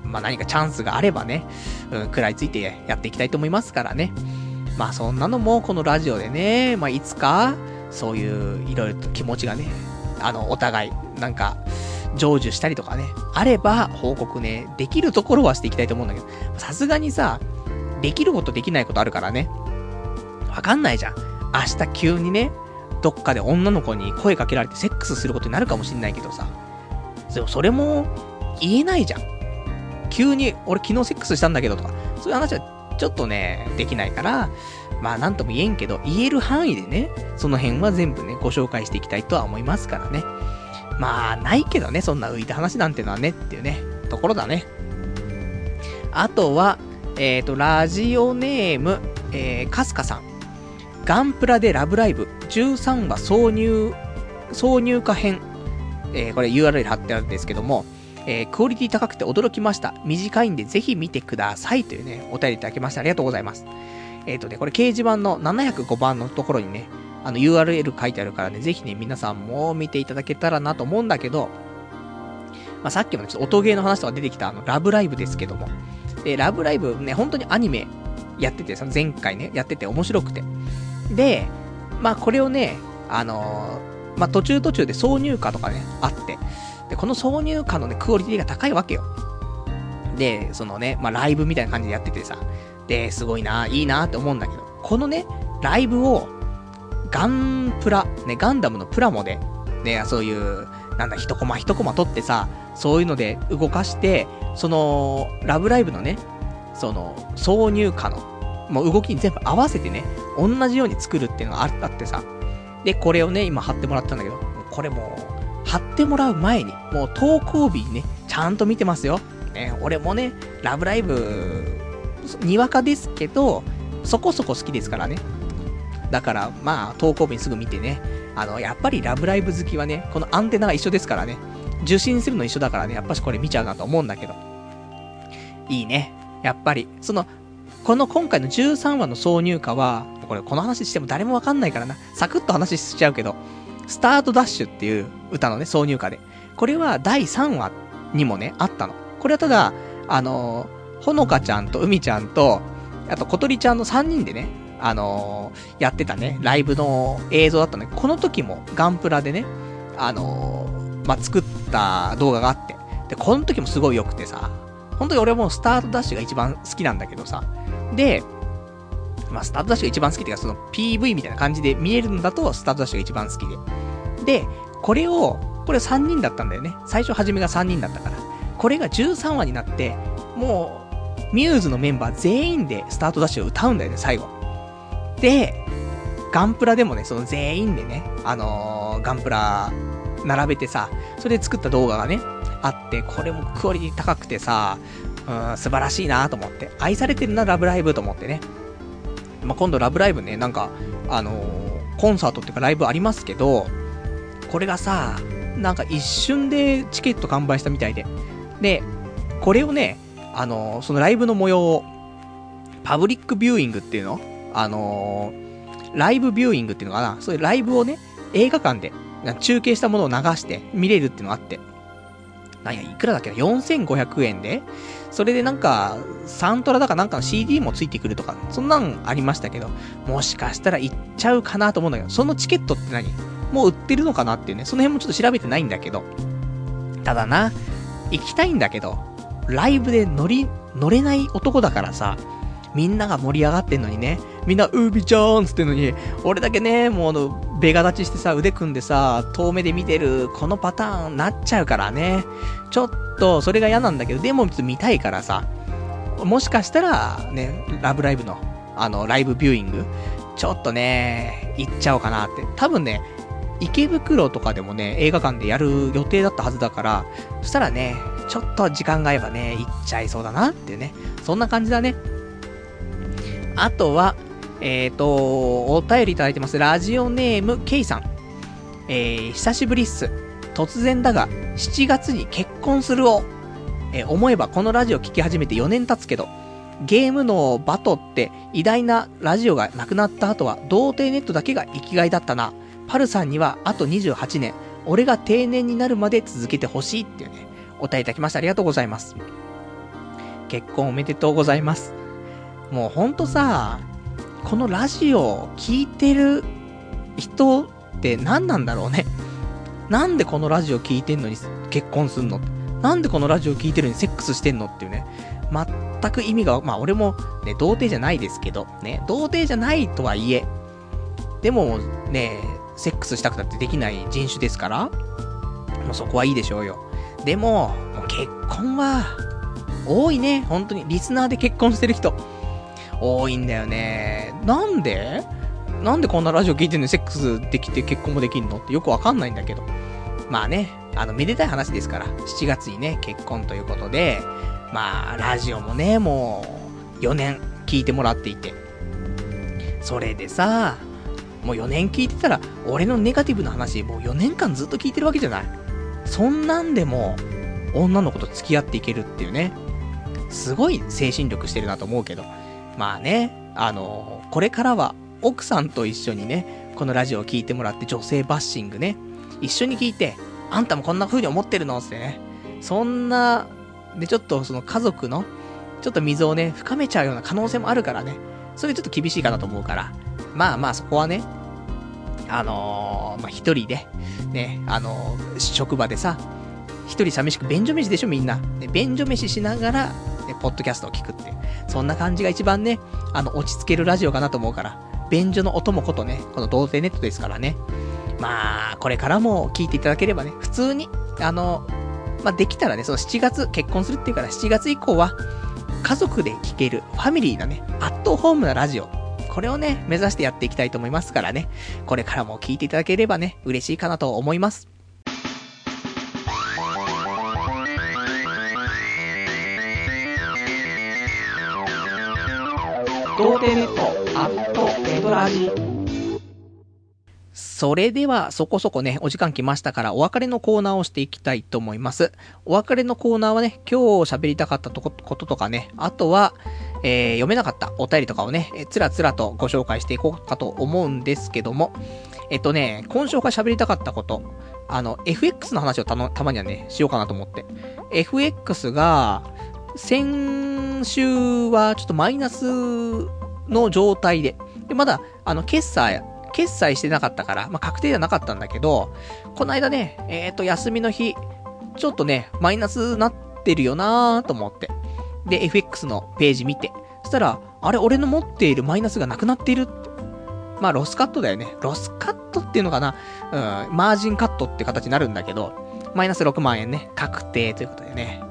まあ、何かチャンスがあればね、うん、食らいついてやっていきたいと思いますからね。まあ、そんなのも、このラジオでね、まあ、いつか、そういう、いろいろと気持ちがね、あの、お互い、なんか、成就したりとかね、あれば報告ね、できるところはしていきたいと思うんだけど、さすがにさ、できることできないことあるからね。わかんないじゃん。明日急にね、どっかで女の子に声かけられてセックスすることになるかもしんないけどさ。でもそれも言えないじゃん。急に俺昨日セックスしたんだけどとか、そういう話はちょっとね、できないから、まあなんとも言えんけど、言える範囲でね、その辺は全部ね、ご紹介していきたいとは思いますからね。まあ、ないけどね、そんな浮いた話なんてのはね、っていうね、ところだね。あとは、えっ、ー、と、ラジオネーム、えー、かすかさん。ガンプラでラブライブ13話挿入、挿入歌編。えー、これ URL 貼ってあるんですけども、えー、クオリティ高くて驚きました。短いんでぜひ見てください。というね、お便りいただきましてありがとうございます。えっ、ー、とね、これ掲示板の705番のところにね、あの URL 書いてあるからね、ぜひね、皆さんも見ていただけたらなと思うんだけど、まあ、さっきもね、ちょっと音ゲーの話とか出てきたあの、ラブライブですけども。で、ラブライブね、本当にアニメやってて、その前回ね、やってて面白くて。で、まあこれをね、あのー、まあ途中途中で挿入歌とかね、あって。で、この挿入歌のね、クオリティが高いわけよ。で、そのね、まあライブみたいな感じでやっててさ。で、すごいな、いいなって思うんだけど、このね、ライブを、ガンプラ、ね、ガンダムのプラモで、ね、そういう、なんだ、一コマ一コマ取ってさ、そういうので動かして、その、ラブライブのね、その、挿入歌の、もう動きに全部合わせてね、同じように作るっていうのがあってさ、で、これをね、今貼ってもらったんだけど、これもう、貼ってもらう前に、もう投稿日にね、ちゃんと見てますよ。ね、俺もね、ラブライブ、にわかですけど、そこそこ好きですからね。だから、まあ、投稿日にすぐ見てね、あの、やっぱりラブライブ好きはね、このアンテナが一緒ですからね、受信するの一緒だからね、やっぱしこれ見ちゃうなと思うんだけど。いいね。やっぱり、その、この今回の13話の挿入歌は、これこの話しても誰もわかんないからな。サクッと話しちゃうけど、スタートダッシュっていう歌のね、挿入歌で。これは第3話にもね、あったの。これはただ、あの、ほのかちゃんとうみちゃんと、あとことりちゃんの3人でね、あのー、やってたね、ライブの映像だったんだけど、この時もガンプラでね、あのー、まあ、作った動画があって、で、この時もすごい良くてさ、本当に俺はもうスタートダッシュが一番好きなんだけどさ、で、まあ、スタートダッシュが一番好きっていうか、その PV みたいな感じで見えるんだと、スタートダッシュが一番好きで。で、これを、これ3人だったんだよね。最初初めが3人だったから。これが13話になって、もう、ミューズのメンバー全員でスタートダッシュを歌うんだよね、最後。で、ガンプラでもね、その全員でね、あのー、ガンプラ並べてさ、それで作った動画がね、あって、これもクオリティ高くてさ、うん、素晴らしいなと思って。愛されてるな、ラブライブと思ってね。まあ、今度ラブライブね、なんか、あのー、コンサートっていうかライブありますけど、これがさ、なんか一瞬でチケット完売したみたいで。で、これをね、あのー、そのライブの模様を、パブリックビューイングっていうのあのー、ライブビューイングっていうのかな？そういうライブをね、映画館で中継したものを流して見れるっていうのがあって。なんや、いくらだっけな ?4500 円で？それでなんか、サントラだかなんかの CD もついてくるとか、そんなんありましたけど、もしかしたら行っちゃうかなと思うんだけど、そのチケットって何？もう売ってるのかなっていうね、その辺もちょっと調べてないんだけど。ただな、行きたいんだけど、ライブで乗り、乗れない男だからさ、みんなが盛り上がってんのにね、みんな、ウービーちゃんつってんのに、俺だけね、もうあの、ベガ立ちしてさ、腕組んでさ、遠目で見てる、このパターンなっちゃうからね。ちょっと、それが嫌なんだけど、でも見たいからさ、もしかしたら、ね、ラブライブの、あの、ライブビューイング、ちょっとね、行っちゃおうかなって。多分ね、池袋とかでもね、映画館でやる予定だったはずだから、そしたらね、ちょっと時間が合えばね、行っちゃいそうだなっていうね。そんな感じだね。あとは、えっ、ー、と、お便りいただいてます。ラジオネーム、ケイさん。えー、久しぶりっす。突然だが、7月に結婚するを。えー、思えばこのラジオ聞き始めて4年経つけど、ゲームのバトって偉大なラジオがなくなった後は、童貞ネットだけが生きがいだったな。パルさんにはあと28年、俺が定年になるまで続けてほしいっていうね、お便りいただきました。ありがとうございます。結婚おめでとうございます。もうほんとさ、このラジオを聞いてる人って何なんだろうね。なんでこのラジオ聞いてんのに結婚すんのなんでこのラジオ聞いてるのにセックスしてんのっていうね。全く意味が、まあ俺もね、童貞じゃないですけど、ね、童貞じゃないとはいえ、でもね、セックスしたくたってできない人種ですから、もうそこはいいでしょうよ。でも、もう結婚は、多いね、本当に。リスナーで結婚してる人。多いんだよね。なんで？なんでこんなラジオ聞いてんの？にセックスできて結婚もできんの？ってよくわかんないんだけど。まあね、あの、めでたい話ですから、7月にね、結婚ということで、まあ、ラジオもね、もう、4年聞いてもらっていて。それでさ、もう4年聞いてたら、俺のネガティブな話、もう4年間ずっと聞いてるわけじゃない。そんなんでも、女の子と付き合っていけるっていうね、すごい精神力してるなと思うけど。まあね、あのこれからは奥さんと一緒にね、このラジオを聴いてもらって女性バッシングね、一緒に聞いて、あんたもこんな風に思ってるの？ってね、そんな、で、ちょっとその家族の、ちょっと溝をね、深めちゃうような可能性もあるからね、それちょっと厳しいかなと思うから、まあまあそこはね、あのー、まあ一人で、ね、あのー、職場でさ、一人寂しく便所飯でしょみんな。ね、便所飯しながら、ね、ポッドキャストを聞くって。そんな感じが一番ね、あの、落ち着けるラジオかなと思うから。便所のお供ことね、この童貞ネットですからね。まあ、これからも聞いていただければね、普通に、あの、まあ、できたらね、その7月、結婚するっていうから7月以降は、家族で聴ける、ファミリーなね、アットホームなラジオ。これをね、目指してやっていきたいと思いますからね。これからも聞いていただければね、嬉しいかなと思います。童貞ネットアットネトラジそれでは、そこそこね、お時間来ましたから、お別れのコーナーをしていきたいと思います。お別れのコーナーはね、今日喋りたかったこととかね、あとは、えー、読めなかったお便りとかをね、えつらつらとご紹介していこうかと思うんですけども、えっとね、今週から喋りたかったこと、あの、FX の話をたの、たまにはね、しようかなと思って。FX が、先今週はちょっとマイナスの状態で、で、まだ、あの、決済、決済してなかったから、まあ、確定じゃなかったんだけど、この間ね、えっ、ー、と、休みの日、ちょっとね、マイナスなってるよなーと思って。で、FX のページ見て。そしたら、あれ、俺の持っているマイナスがなくなっているって。まあ、ロスカットだよね。ロスカットっていうのかなうん、マージンカットって形になるんだけど、マイナス6万円ね、確定ということでね。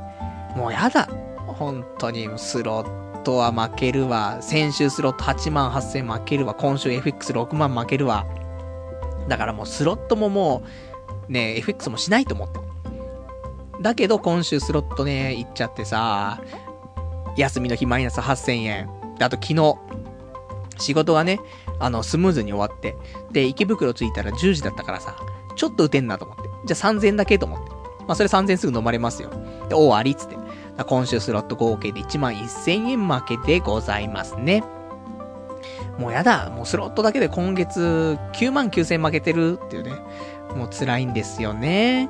もうやだ。本当に、スロットは負けるわ。先週スロット8万8000負けるわ。今週 FX6 万負けるわ。だからもうスロットももう、ね、FX もしないと思って。だけど今週スロットね、行っちゃってさ、休みの日マイナス8000円。で、あと昨日、仕事がね、あの、スムーズに終わって、で、池袋着いたら10時だったからさ、ちょっと打てんなと思って。じゃあ3000だけと思って。まあ、それ3000すぐ飲まれますよ。で、お終わりっつって。今週スロット合計で1万1000円負けでございますね。もうやだ。もうスロットだけで今月9万9000円負けてるっていうね。もう辛いんですよね。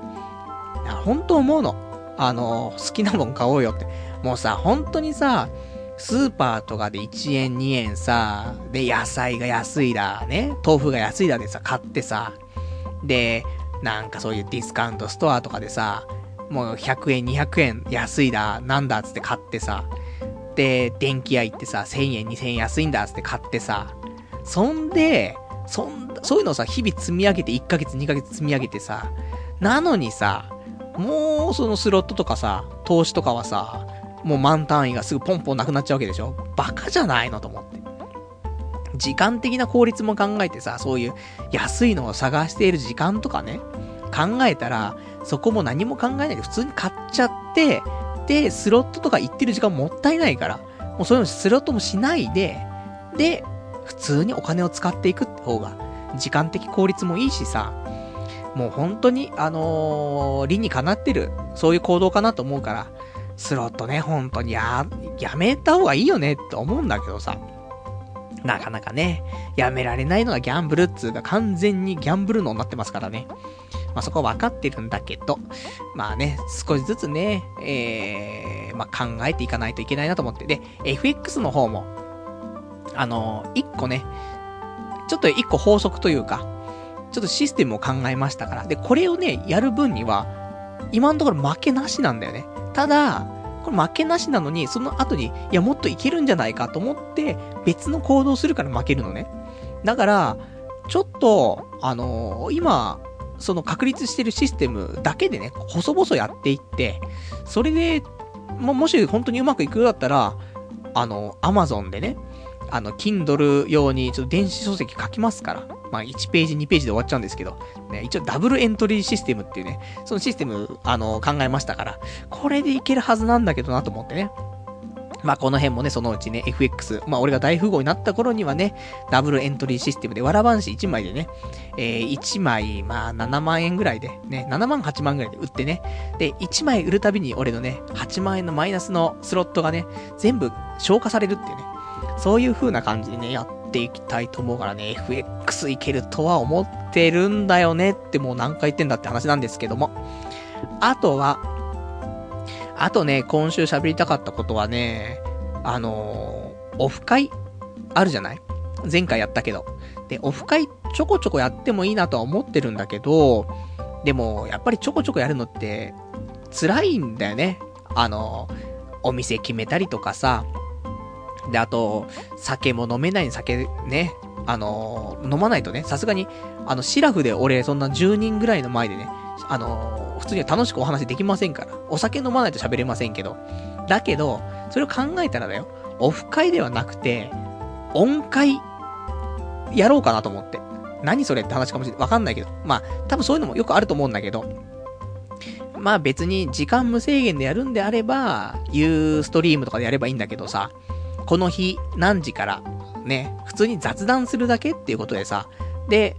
本当思うの。あの、好きなもん買おうよって。もうさ、本当にさ、スーパーとかで1円2円さ、で、野菜が安いだ、ね、豆腐が安いだでさ、買ってさ、で、なんかそういうディスカウントストアとかでさ、もう100円200円安いだ、なんだっつって買ってさ、で、電気屋行ってさ、1000円2000円安いんだっつって買ってさ、そんで、そん、そういうのをさ、日々積み上げて1ヶ月2ヶ月積み上げてさ、なのにさ、もうそのスロットとかさ、投資とかはさ、もう満単位がすぐポンポンなくなっちゃうわけでしょ。バカじゃないのと思って。時間的な効率も考えてさ、そういう安いのを探している時間とかね、考えたら、そこも何も考えないで普通に買っちゃって、で、スロットとか行ってる時間もったいないから、もうそういうのスロットもしないで、で、普通にお金を使っていくって方が、時間的効率もいいしさ、もう本当に、あのー、理にかなってる、そういう行動かなと思うから、スロットね、本当にや、やめた方がいいよねって思うんだけどさ。なかなかね、やめられないのがギャンブルっつうか完全にギャンブルのになってますからね。まあそこは分かってるんだけど、まあね、少しずつね、えー、まあ考えていかないといけないなと思って。で、FX の方も、あの一個ね、ちょっと一個法則というか、ちょっとシステムを考えましたから。で、これをね、やる分には、今のところ負けなしなんだよね。ただ、これ負けなしなのに、その後に、いや、もっといけるんじゃないかと思って、別の行動するから負けるのね。だから、ちょっと、あのー、今、その確立してるシステムだけでね、細々やっていって、それで、も、もし本当にうまくいくようだったら、あの、アマゾンでね、あの、Kindle 用にちょっと電子書籍書きますから。まあ、1ページ、2ページで終わっちゃうんですけど、ね、一応ダブルエントリーシステムっていうね、そのシステム、あの、考えましたから、これでいけるはずなんだけどなと思ってね。まあこの辺もね、そのうちね、FX、まあ俺が大富豪になった頃にはね、ダブルエントリーシステムで、わらばんし1枚でね、えー、1枚、まあ7万円ぐらいで、ね、7万8万ぐらいで売ってね、で、1枚売るたびに俺のね、8万円のマイナスのスロットがね、全部消化されるっていうね、そういう風な感じでね、やっていきたいと思うからね、FX いけるとは思ってるんだよねってもう何回言ってんだって話なんですけども。あとは、あとね、今週喋りたかったことはね、あのー、オフ会？あるじゃない？前回やったけど。で、オフ会ちょこちょこやってもいいなとは思ってるんだけど、でも、やっぱりちょこちょこやるのって、辛いんだよね。あのー、お店決めたりとかさ、で、あと、酒も飲めない酒ね、あのー、飲まないとね、さすがに、あの、シラフで俺、そんな10人ぐらいの前でね、あの、普通には楽しくお話できませんから。お酒飲まないと喋れませんけど。だけど、それを考えたらだよ、オフ会ではなくて、音会、やろうかなと思って。何それって話かもしれない。わかんないけど。まあ、多分そういうのもよくあると思うんだけど。まあ別に時間無制限でやるんであれば、ユーストリームとかでやればいいんだけどさ、この日何時から、ね、普通に雑談するだけっていうことでさ、で、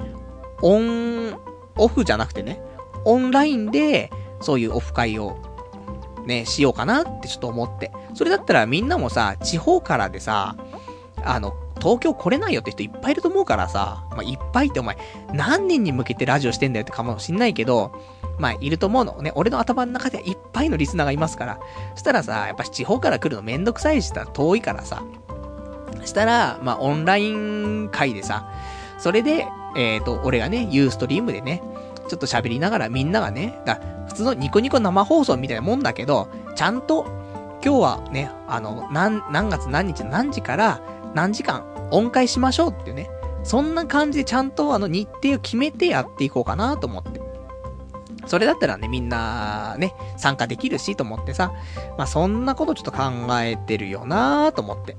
オン、オフじゃなくてね、オンラインで、そういうオフ会を、ね、しようかなってちょっと思って。それだったらみんなもさ、地方からでさ、あの、東京来れないよって人いっぱいいると思うからさ、まあ、いっぱいってお前、何人に向けてラジオしてんだよってかもしんないけど、まあ、いると思うの。ね、俺の頭の中ではいっぱいのリスナーがいますから。そしたらさ、やっぱ地方から来るのめんどくさいしさ、遠いからさ。したら、まあ、オンライン会でさ、それで、えっ、ー、と、俺がね、ユーストリームでね、ちょっと喋りながらみんながね、だ普通のニコニコ生放送みたいなもんだけど、ちゃんと、今日はね、あの、何、何月何日何時から何時間音階しましょうっていうね、そんな感じでちゃんとあの日程を決めてやっていこうかなと思って。それだったらね、みんな、ね、参加できるしと思ってさ、まあ、そんなことちょっと考えてるよなと思って。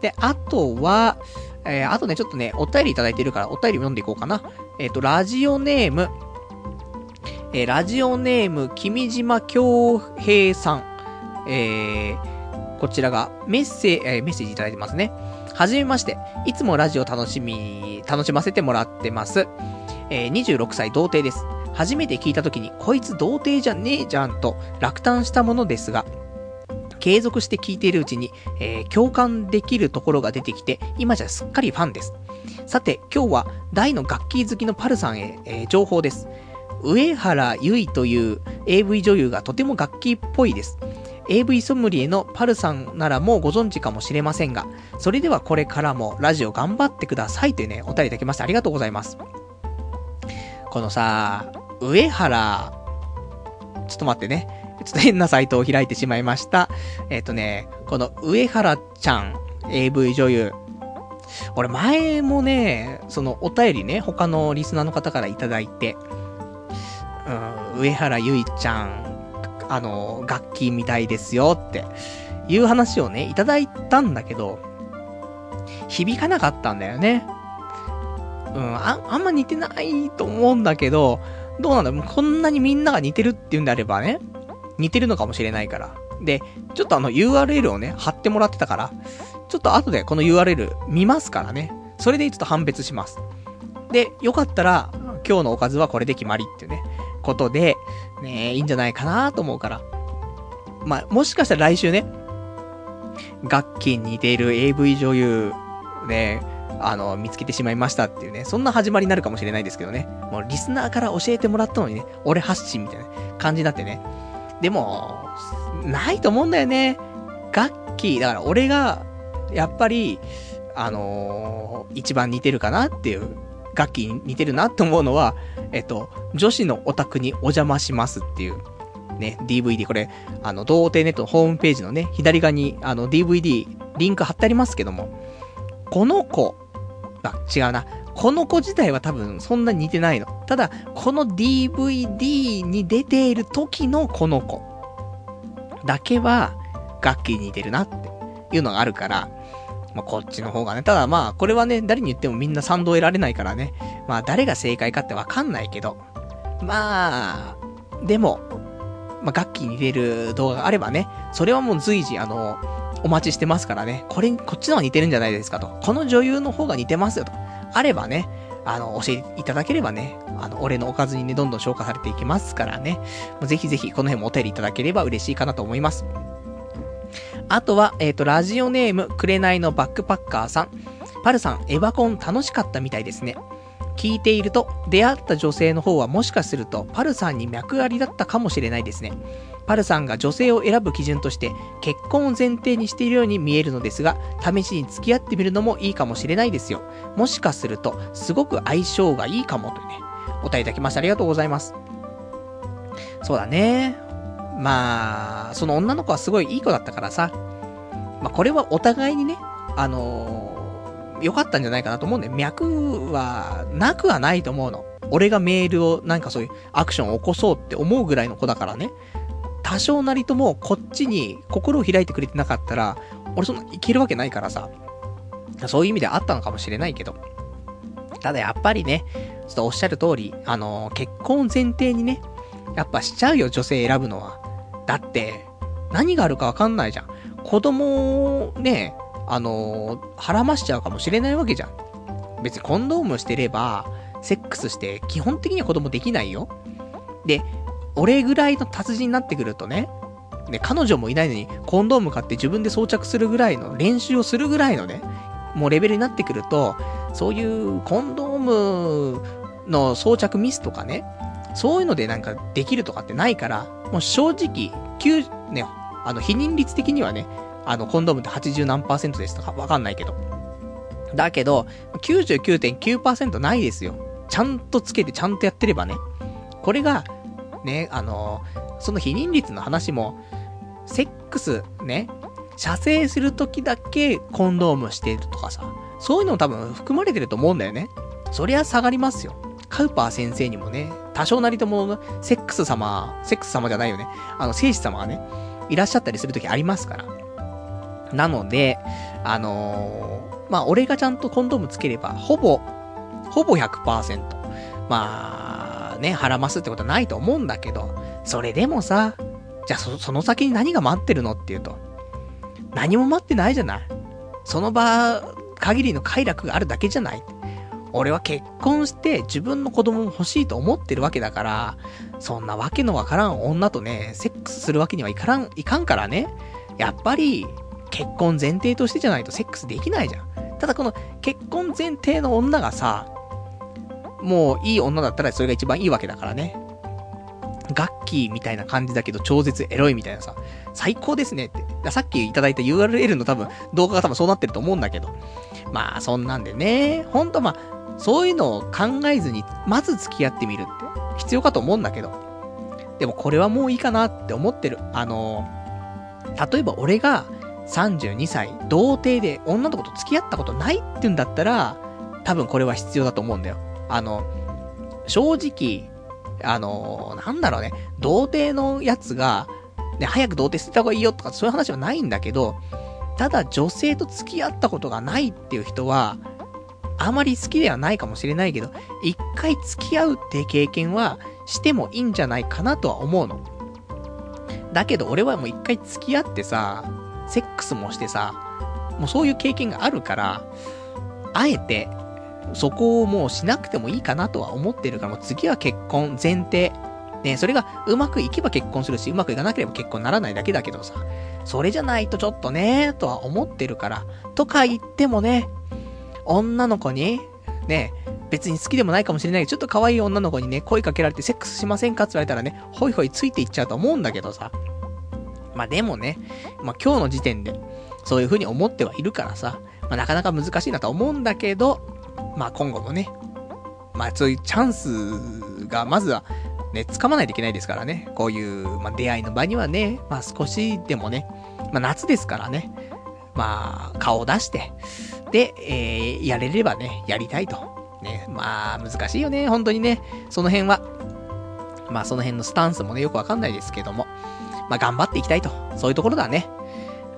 で、あとは、えー、あとね、ちょっとね、お便りいただいてるから、お便り読んでいこうかな。えっ、ー、と、ラジオネーム、えー、ラジオネーム、君島京平さん。えー、こちらがメッセージ、えー、メッセージいただいてますね。はじめまして。いつもラジオ楽しみ、楽しませてもらってます。えー、26歳童貞です。初めて聞いた時に、こいつ童貞じゃねえじゃんと落胆したものですが、継続して聞いているうちに、えー、共感できるところが出てきて、今じゃすっかりファンです。さて、今日は大の楽器好きのパルさんへ、えー、情報です。上原由衣という AV 女優がとても楽器っぽいです。AV ソムリエのパルさんならもうご存知かもしれませんが、それではこれからもラジオ頑張ってくださいというね、お便りいただきましてありがとうございます。このさ、上原、ちょっと待ってね。ちょっと変なサイトを開いてしまいました。えっ、ー、とね、この上原ちゃん、AV 女優。俺前もね、そのお便りね、他のリスナーの方からいただいて、うん、上原ゆいちゃん、あの、楽器みたいですよっていう話をね、いただいたんだけど、響かなかったんだよね。うん、あ、あんま似てないと思うんだけど、どうなんだろうこんなにみんなが似てるっていうんであればね、似てるのかもしれないから。で、ちょっとあの URL をね、貼ってもらってたから、ちょっと後でこの URL 見ますからね。それでちょっと判別します。で、よかったら、今日のおかずはこれで決まりっていうね、ことで、ねいいんじゃないかなと思うから。まあ、もしかしたら来週ね、楽器に似ている AV 女優、ね、あの、見つけてしまいましたっていうね、そんな始まりになるかもしれないですけどね。もうリスナーから教えてもらったのにね、俺発信みたいな感じになってね。でも、ないと思うんだよね。楽器、だから俺が、やっぱり、あのー、一番似てるかなっていう、楽器に似てるなって思うのは、えっと、女子のオタクにお邪魔しますっていう、ね、DVD、これ、あの、童貞ネットのホームページのね、左側に、あの、DVD、リンク貼ってありますけども、この子、あ、違うな。この子自体は多分そんなに似てないの。ただ、この DVD に出ている時のこの子だけは、楽器に似てるなっていうのがあるから、まあ、こっちの方がね、ただまあ、これはね、誰に言ってもみんな賛同得られないからね、まあ、誰が正解かってわかんないけど、まあ、でも、まあ、楽器に似てる動画があればね、それはもう随時、あの、お待ちしてますからね、これ、こっちの方が似てるんじゃないですかと。この女優の方が似てますよと。あればね、あの、教えていただければね、あの、俺のおかずにね、どんどん消化されていきますからね。ぜひぜひ、この辺もお便りいただければ嬉しいかなと思います。あとは、えっ、ー、と、ラジオネーム、くれないのバックパッカーさん。パルさん、エヴァコン楽しかったみたいですね。聞いていると、出会った女性の方はもしかすると、パルさんに脈ありだったかもしれないですね。パルさんが女性を選ぶ基準として結婚を前提にしているように見えるのですが、試しに付き合ってみるのもいいかもしれないですよ。もしかすると、すごく相性がいいかもというね、お答えいただきましてありがとうございます。そうだね。まあ、その女の子はすごいいい子だったからさ、まあこれはお互いにね、あのー、良かったんじゃないかなと思うんで、脈はなくはないと思うの。俺がメールをなんかそういうアクションを起こそうって思うぐらいの子だからね。多少なりともこっちに心を開いてくれてなかったら、俺そんないけるわけないからさ。そういう意味であったのかもしれないけど。ただやっぱりね、ちょっとおっしゃる通り、あのー、結婚前提にね、やっぱしちゃうよ、女性選ぶのは。だって、何があるかわかんないじゃん。子供を、ね、あのー、腹ましちゃうかもしれないわけじゃん。別にコンドームしてれば、セックスして基本的には子供できないよ。で、俺ぐらいの達人になってくるとね、ね、彼女もいないのにコンドーム買って自分で装着するぐらいの練習をするぐらいのね、もうレベルになってくると、そういうコンドームの装着ミスとかね、そういうのでなんかできるとかってないから、もう正直、9、ね、あの、否認率的にはね、あの、コンドームって80何パーセントですとかわかんないけど。だけど、99.9%ないですよ。ちゃんとつけてちゃんとやってればね。これが、ね、あのその否認率の話も、セックス、ね、射精するときだけコンドームしてるとかさ、そういうのも多分含まれてると思うんだよね。そりゃ下がりますよ。カウパー先生にもね、多少なりとも、セックス様、セックス様じゃないよね。あの、聖子様がね、いらっしゃったりするときありますから。なので、あのー、まあ、俺がちゃんとコンドームつければ、ほぼ、ほぼ100%。まあ、ね、腹ますってことはないと思うんだけど、それでもさ、じゃあそ、その先に何が待ってるのっていうと、何も待ってないじゃない。その場、限りの快楽があるだけじゃない。俺は結婚して自分の子供も欲しいと思ってるわけだから、そんなわけのわからん女とね、セックスするわけにはいからん、いかんからね。やっぱり、結婚前提としてじゃないとセックスできないじゃん。ただこの結婚前提の女がさ、もういい女だったらそれが一番いいわけだからね。ガッキーみたいな感じだけど超絶エロいみたいなさ、最高ですねって。さっきいただいた URL の多分動画が多分そうなってると思うんだけど。まあそんなんでね、ほんとまあ、そういうのを考えずに、まず付き合ってみるって必要かと思うんだけど。でもこれはもういいかなって思ってる。あの、例えば俺が32歳、童貞で女の子と付き合ったことないって言うんだったら、多分これは必要だと思うんだよ。あの、正直、あの、なんだろうね、童貞のやつが、ね、早く童貞捨てた方がいいよとかそういう話はないんだけど、ただ女性と付き合ったことがないっていう人は、あまり好きではないかもしれないけど、一回付き合うって経験はしてもいいんじゃないかなとは思うの。だけど俺はもう一回付き合ってさ、セックスもしてさ、もうそういう経験があるから、あえて、そこをもうしなくてもいいかなとは思ってるから、もう次は結婚前提。ね、それがうまくいけば結婚するし、うまくいかなければ結婚ならないだけだけどさ、それじゃないとちょっとね、とは思ってるから、とか言ってもね、女の子に、ね、別に好きでもないかもしれないけど、ちょっと可愛い女の子にね、声かけられてセックスしませんか？って言われたらね、ホイホイついていっちゃうと思うんだけどさ。まあでもね、まあ今日の時点で、そういう風に思ってはいるからさ、まあなかなか難しいなと思うんだけど、まあ今後もね、まあそういうチャンスが、まずは、ね、掴まないといけないですからね。こういう、まあ出会いの場にはね、まあ少しでもね、まあ夏ですからね、まあ顔を出して、で、えー、やれればね、やりたいと。ね、まあ難しいよね、本当にね、その辺は。まあその辺のスタンスもね、よくわかんないですけども。まあ、頑張っていきたいと。そういうところだね。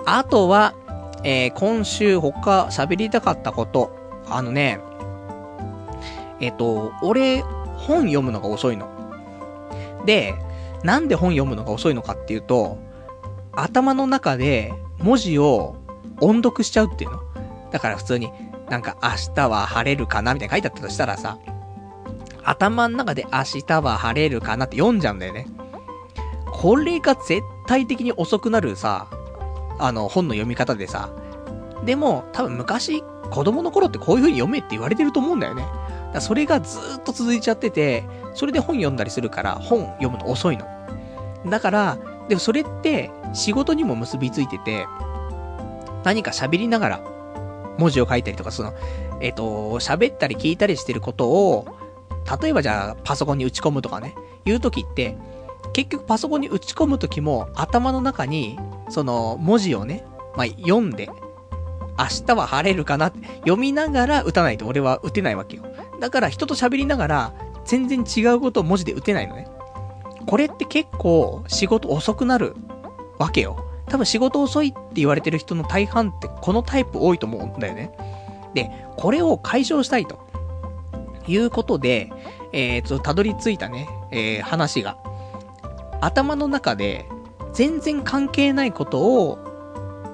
あとは、えー、今週他喋りたかったこと。あのね、えっ、ー、と、俺、本読むのが遅いの。で、なんで本読むのが遅いのかっていうと、頭の中で文字を音読しちゃうっていうの。だから普通に、なんか明日は晴れるかなみたいな書いてあったとしたらさ、頭の中で明日は晴れるかなって読んじゃうんだよね。これが絶対的に遅くなるさ、あの、本の読み方でさ。でも、多分昔、子供の頃ってこういう風に読めって言われてると思うんだよね。だそれがずっと続いちゃってて、それで本読んだりするから、本読むの遅いの。だから、でもそれって仕事にも結びついてて、何か喋りながら文字を書いたりとか、その、えっ、ー、と、喋ったり聞いたりしてることを、例えばじゃあパソコンに打ち込むとかね、いう時って、結局パソコンに打ち込むときも頭の中に、その文字をね、まあ、読んで、明日は晴れるかなって読みながら打たないと俺は打てないわけよ。だから人と喋りながら全然違うことを文字で打てないのね。これって結構仕事遅くなるわけよ。多分仕事遅いって言われてる人の大半ってこのタイプ多いと思うんだよね。で、これを解消したいと。いうことで、えー、と、たどり着いたね、えー、話が、頭の中で全然関係ないことを、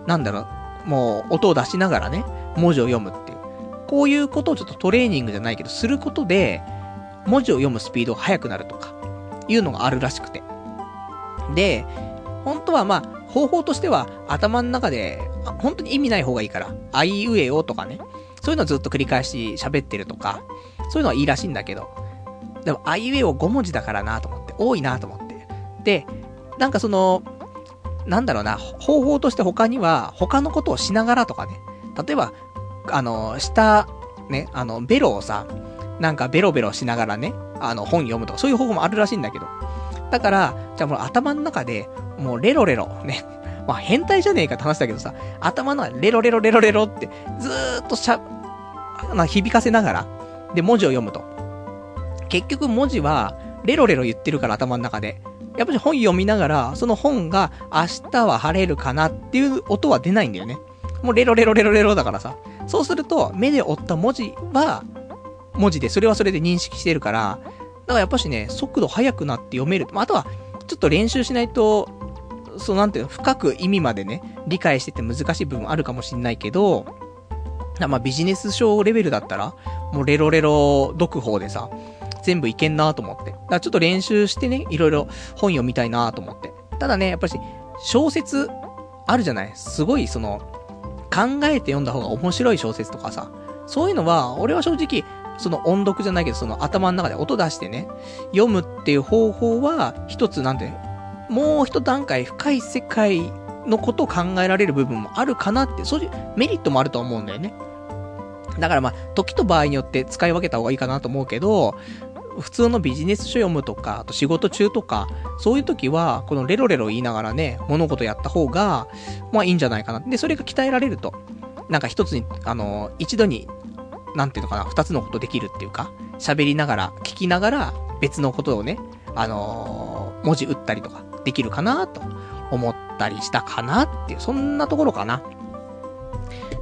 なんだろう、もう音を出しながらね、文字を読むっていう。こういうことをちょっとトレーニングじゃないけど、することで、文字を読むスピードが速くなるとか、いうのがあるらしくて。で、本当はまあ、方法としては頭の中で、本当に意味ない方がいいから、あいうえおとかね、そういうのをずっと繰り返し喋ってるとか、そういうのはいいらしいんだけど、でも、あいうえお5文字だからなと思って、多いなと思って。で、なんかその、なんだろうな、方法として他には、他のことをしながらとかね、例えば、あの、下、ね、あの、ベロをさ、なんかベロベロしながらね、あの、本読むとか、そういう方法もあるらしいんだけど。だから、じゃあもう頭の中で、もうレロレロ、ね。まあ変態じゃねえかって話だけどさ、頭のレロレロレロレロって、ずーっとしゃ、な響かせながら、で、文字を読むと。結局文字は、レロレロ言ってるから頭の中で。やっぱり本読みながら、その本が明日は晴れるかなっていう音は出ないんだよね。もうレロレロレロレロだからさ。そうすると、目で追った文字は、文字で、それはそれで認識してるから、だからやっぱしね、速度速くなって読める。まああとは、ちょっと練習しないと、そうなんていうの、深く意味までね、理解してて難しい部分あるかもしんないけど、まあビジネス書レベルだったら、もうレロレロ読法でさ、全部いけんなと思って。だからちょっと練習してね、いろいろ本読みたいなと思って。ただね、やっぱり小説あるじゃない？すごいその、考えて読んだ方が面白い小説とかさ、そういうのは、俺は正直、その音読じゃないけど、その頭の中で音出してね、読むっていう方法は、一つなんて、もう一段階深い世界のことを考えられる部分もあるかなって、そういうメリットもあると思うんだよね。だからまあ、時と場合によって使い分けた方がいいかなと思うけど、普通のビジネス書読むとか、あと仕事中とか、そういう時は、このレロレロ言いながらね、物事やった方が、まあいいんじゃないかな。で、それが鍛えられると、なんか一つに、あの、一度に、なんていうのかな、二つのことできるっていうか、喋りながら、聞きながら、別のことをね、あの、文字打ったりとか、できるかなと思ったりしたかなっていう、そんなところかな。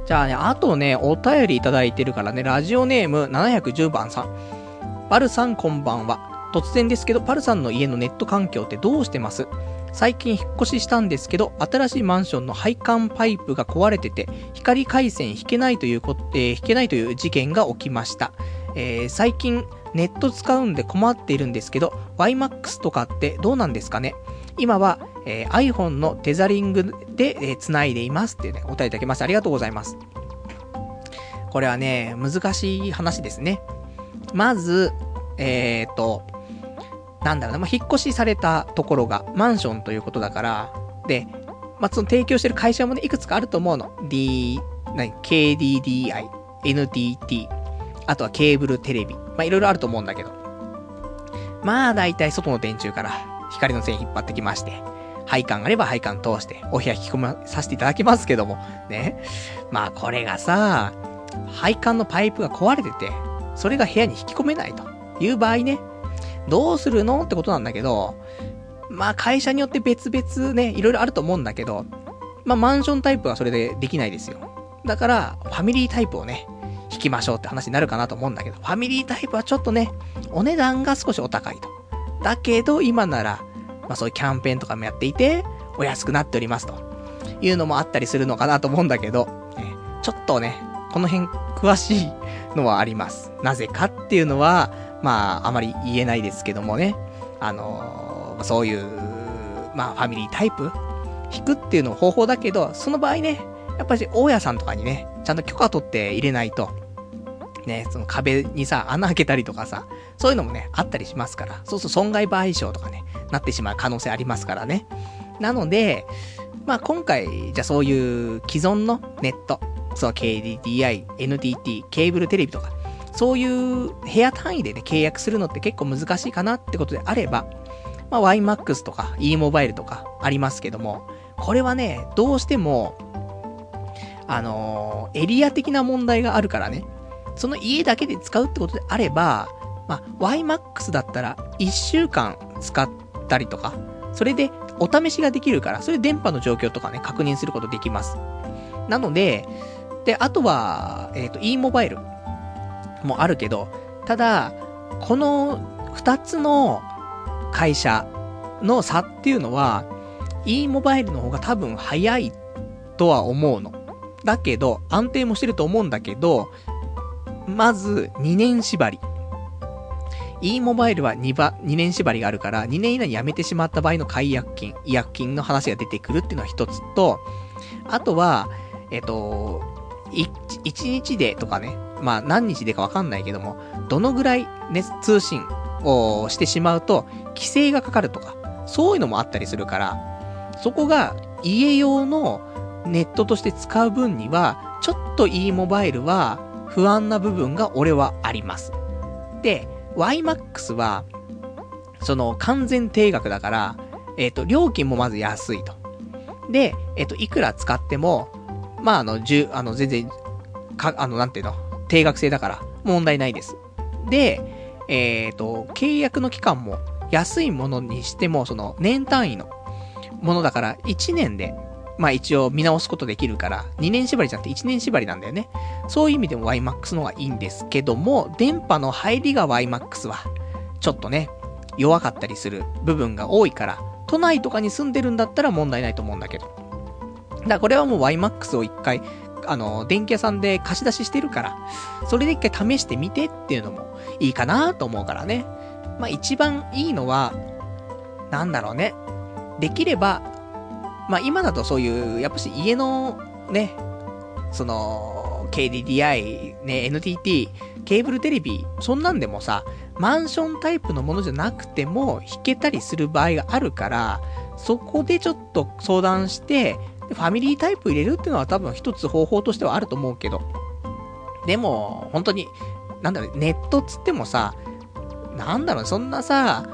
じゃあね、あとね、お便りいただいてるからね、ラジオネーム710番さん。パルさんこんばんは。突然ですけど、パルさんの家のネット環境ってどうしてます？最近引っ越ししたんですけど、新しいマンションの配管パイプが壊れてて、光回線引けないというこ、えー、引けないという事件が起きました。えー、最近ネット使うんで困っているんですけど、YMAX とかってどうなんですかね？今は、えー、iPhone のテザリングで、えー、繋いでいますっていうね、お便りいただきましてありがとうございます。これはね、難しい話ですね。まず、えーと、なんだろうな、まあ、引っ越しされたところがマンションということだから、で、まあ、その提供してる会社もね、いくつかあると思うの。D、何 ?KDDI、NTT、あとはケーブルテレビ。まあ、いろいろあると思うんだけど。まあ、だいたい外の電柱から光の線引っ張ってきまして、配管あれば配管通して、お部屋引き込まさせていただきますけども、ね。まあ、これがさ、配管のパイプが壊れてて、それが部屋に引き込めないという場合ね、どうするのってことなんだけど、まあ会社によって別々ね、いろいろあると思うんだけど、まあマンションタイプはそれでできないですよ。だから、ファミリータイプをね、引きましょうって話になるかなと思うんだけど、ファミリータイプはちょっとね、お値段が少しお高いと。だけど、今なら、まあそういうキャンペーンとかもやっていて、お安くなっておりますと。いうのもあったりするのかなと思うんだけど、ね、ちょっとね、この辺詳しいのはあります。なぜかっていうのは、まあ、あまり言えないですけどもね。あのー、そういう、まあ、ファミリータイプ？引くっていうの方法だけど、その場合ね、やっぱり大家さんとかにね、ちゃんと許可取って入れないと、ね、その壁にさ、穴開けたりとかさ、そういうのもね、あったりしますから、そうすると損害賠償とかね、なってしまう可能性ありますからね。なので、まあ今回、じゃあそういう既存のネット、その KDDI、NTT、ケーブルテレビとか、そういう部屋単位でね、契約するのって結構難しいかなってことであれば、まあ、YMAX とか e モバイルとかありますけども、これはね、どうしても、あのー、エリア的な問題があるからね、その家だけで使うってことであれば、まあ、YMAX だったら1週間使ったりとか、それでお試しができるから、それで電波の状況とかね、確認することできます。なので、で、あとは、えっ、ー、と、e モバイルもあるけど、ただ、この二つの会社の差っていうのは、e モバイルの方が多分早いとは思うの。だけど、安定もしてると思うんだけど、まず、2年縛り。e モバイルは 2, ば2年縛りがあるから、2年以内に辞めてしまった場合の解約金、違約金の話が出てくるっていうのは一つと、あとは、えっと、1日でとかね、まあ何日でかわかんないけども、どのぐらいね、通信をしてしまうと、規制がかかるとか、そういうのもあったりするから、そこが家用のネットとして使う分には、ちょっと e モバイルは不安な部分が俺はあります。で、YMAX は、その完全定額だから、えっ、ー、と、料金もまず安いと。で、えっ、ー、と、いくら使っても、まあ、あの、十、あの、全然、か、あの、なんていうの、定額制だから、問題ないです。で、えっ、ー、と、契約の期間も、安いものにしても、その、年単位のものだから、1年で、まあ一応見直すことできるから、2年縛りじゃなくて1年縛りなんだよね。そういう意味でも YMAX の方がいいんですけども、電波の入りが YMAX は、ちょっとね、弱かったりする部分が多いから、都内とかに住んでるんだったら問題ないと思うんだけど。だからこれはもう YMAX を一回、あの、電気屋さんで貸し出ししてるから、それで一回試してみてっていうのもいいかなと思うからね。まあ一番いいのは、なんだろうね。できれば、まあ今だとそういう、やっぱし家のね、その、KDDI、ね、NTT、ケーブルテレビ、そんなんでもさ、マンションタイプのものじゃなくても弾けたりする場合があるから、そこでちょっと相談して、ファミリータイプ入れるっていうのは多分一つ方法としてはあると思うけど。でも、本当に、なんだろう、ネットっつってもさ、なんだろう、そんなさ、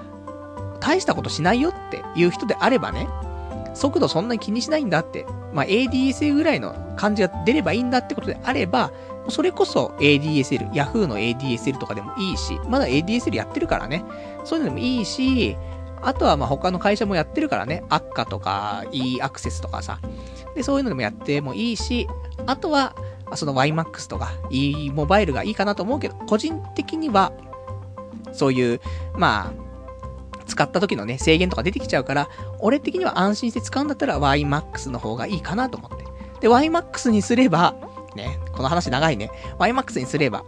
大したことしないよっていう人であればね、速度そんなに気にしないんだって、まあ、ADSL ぐらいの感じが出ればいいんだってことであれば、それこそ ADSL、Yahoo の ADSL とかでもいいし、まだ ADSL やってるからね。そういうのでもいいし、あとはまあ他の会社もやってるからね。アッカとか e アクセスとかさ。で、そういうのでもやってもいいし、あとは、その YMAX とか e モバイルがいいかなと思うけど、個人的には、そういう、まあ、使った時のね、制限とか出てきちゃうから、俺的には安心して使うんだったら YMAX の方がいいかなと思って。で、YMAX にすれば、ね、この話長いね。YMAX にすれば、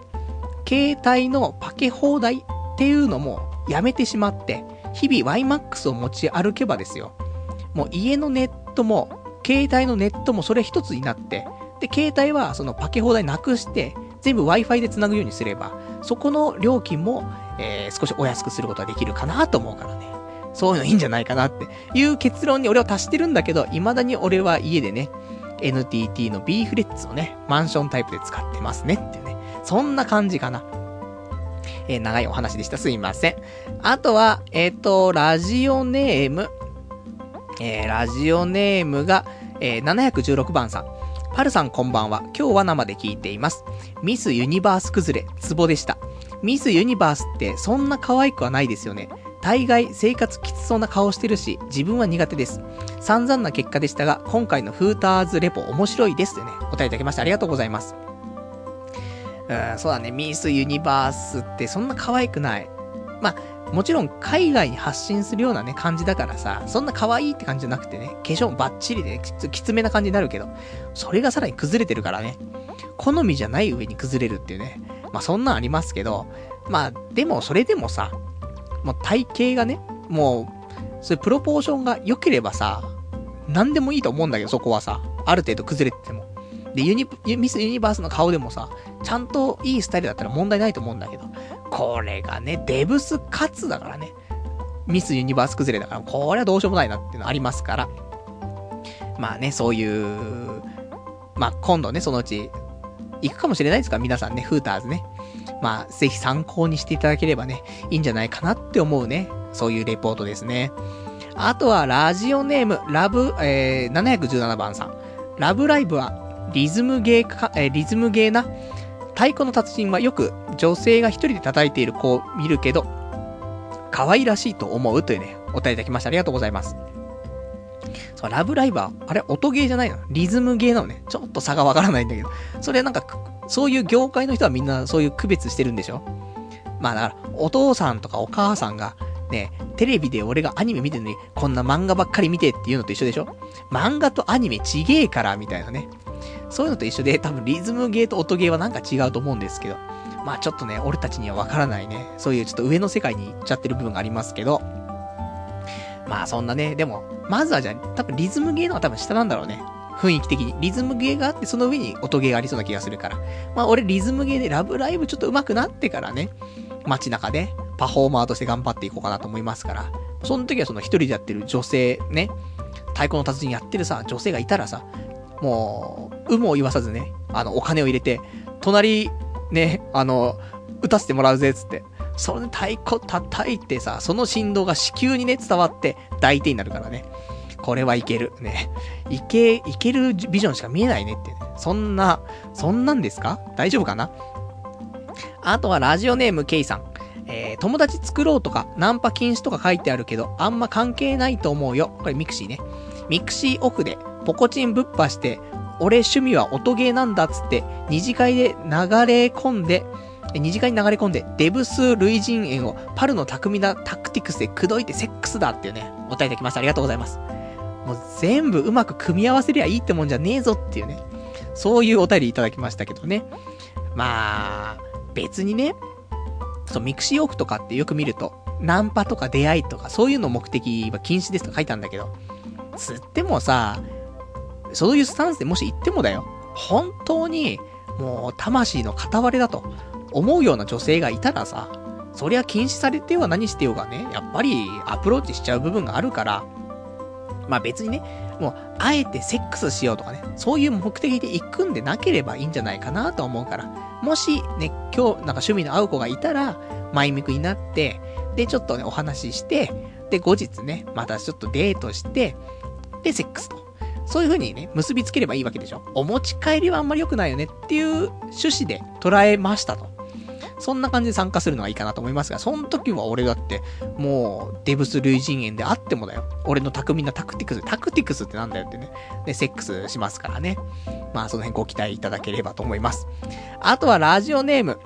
携帯のパケ放題っていうのもやめてしまって、日々 YMAX を持ち歩けばですよ。もう家のネットも、携帯のネットもそれ一つになって、で、携帯はそのパケ放題なくして、全部 Wi-Fi で繋ぐようにすれば、そこの料金も、えー、少しお安くすることができるかなと思うからね。そういうのいいんじゃないかなっていう結論に俺は達してるんだけど、未だに俺は家でね、NTT の B フレッツをね、マンションタイプで使ってますねっていうね。そんな感じかな。えー、長いお話でした。すいません。あとは、えっ、ー、と、ラジオネーム。えー、ラジオネームが、えー、716番さん。パルさんこんばんは。今日は生で聞いています。ミスユニバース崩れ、ツボでした。ミスユニバースってそんな可愛くはないですよね。大概生活きつそうな顔してるし、自分は苦手です。散々な結果でしたが、今回のフーターズレポ面白いですってね、答えいただきましてありがとうございます。うん、そうだね、ミスユニバースってそんな可愛くない。まあ、もちろん海外に発信するようなね、感じだからさ、そんな可愛いって感じじゃなくてね、化粧もバッチリできつきつめな感じになるけど、それがさらに崩れてるからね、好みじゃない上に崩れるっていうね、まあそんなんありますけど、まあでもそれでもさ、もう体型がね、もう、そういうプロポーションが良ければさ、何でもいいと思うんだけど、そこはさ、ある程度崩れてても。で、ユニ、ミスユニバースの顔でもさ、ちゃんといいスタイルだったら問題ないと思うんだけど、これがね、デブスカツだからね。ミスユニバース崩れだから、これはどうしようもないなっていうのありますから。まあね、そういう、まあ今度ね、そのうち、行くかもしれないですか？皆さんね、フーターズね。まあ、ぜひ参考にしていただければね、いいんじゃないかなって思うね。そういうレポートですね。あとは、ラジオネーム、ラブ、えー、717番さん。ラブライブは、リズムゲーか、えー、リズムゲーな。太鼓の達人はよく女性が一人で叩いている子を見るけど、可愛らしいと思うというね、お答えいただきました。ありがとうございます。そう、ラブライバー、あれ、音ゲーじゃないの？リズムゲーなのね。ちょっと差がわからないんだけど。それなんか、そういう業界の人はみんなそういう区別してるんでしょ？まあだから、お父さんとかお母さんが、ね、テレビで俺がアニメ見てるのに、こんな漫画ばっかり見てっていうのと一緒でしょ？漫画とアニメちげえから、みたいなね。そういうのと一緒で、多分リズムゲーと音ゲーはなんか違うと思うんですけど、まあちょっとね、俺たちにはわからないね、そういうちょっと上の世界に行っちゃってる部分がありますけど、まあそんなね、でも、まずはじゃあ、多分リズムゲーの方が多分下なんだろうね。雰囲気的に。リズムゲーがあって、その上に音ゲーがありそうな気がするから。まあ俺リズムゲーでラブライブちょっと上手くなってからね、街中でパフォーマーとして頑張っていこうかなと思いますから。その時はその一人でやってる女性、ね、太鼓の達人やってるさ、女性がいたらさ、もう、有無を言わさずね、あの、お金を入れて、隣、ね、あの、打たせてもらうぜ、つって。それで太鼓叩いてさ、その振動が子宮にね、伝わって抱いてになるからね。これはいける。ね。いけ、いけるビジョンしか見えないねってね。そんな、そんなんですか？大丈夫かな？あとはラジオネーム K さん。えー、友達作ろうとか、ナンパ禁止とか書いてあるけど、あんま関係ないと思うよ。これミクシーね。ミクシーオフで、ポコチンぶっぱして、俺趣味は音ゲーなんだっつって、二次会で流れ込んで、二次会に流れ込んで、デブス類人猿をパルの巧みなタクティクスで口説いてセックスだっていうね、お答えいただきました。ありがとうございます。もう全部うまく組み合わせりゃいいってもんじゃねえぞっていうね、そういうお便りいただきましたけどね。まあ、別にね、そう、ミクシーオフとかってよく見ると、ナンパとか出会いとか、そういうの目的は禁止ですと書いたんだけど、つってもさ、そういうスタンスでもし言ってもだよ、本当に、もう、魂の片割れだと思うような女性がいたらさ、そりゃ禁止されては何してようがね、やっぱりアプローチしちゃう部分があるから、まあ別にね、もう、あえてセックスしようとかね、そういう目的で行くんでなければいいんじゃないかなと思うから、もしね、今日なんか趣味の合う子がいたら、前向きになって、で、ちょっとね、お話しして、で、後日ね、またちょっとデートして、で、セックスと。そういう風にね、結びつければいいわけでしょ。お持ち帰りはあんまり良くないよねっていう趣旨で捉えましたと。そんな感じで参加するのがいいかなと思いますが、その時は俺だって、もう、デブス類人猿であってもだよ。俺の巧みなタクティクス、タクティクスってなんだよってね。で、セックスしますからね。まあ、その辺ご期待いただければと思います。あとはラジオネーム、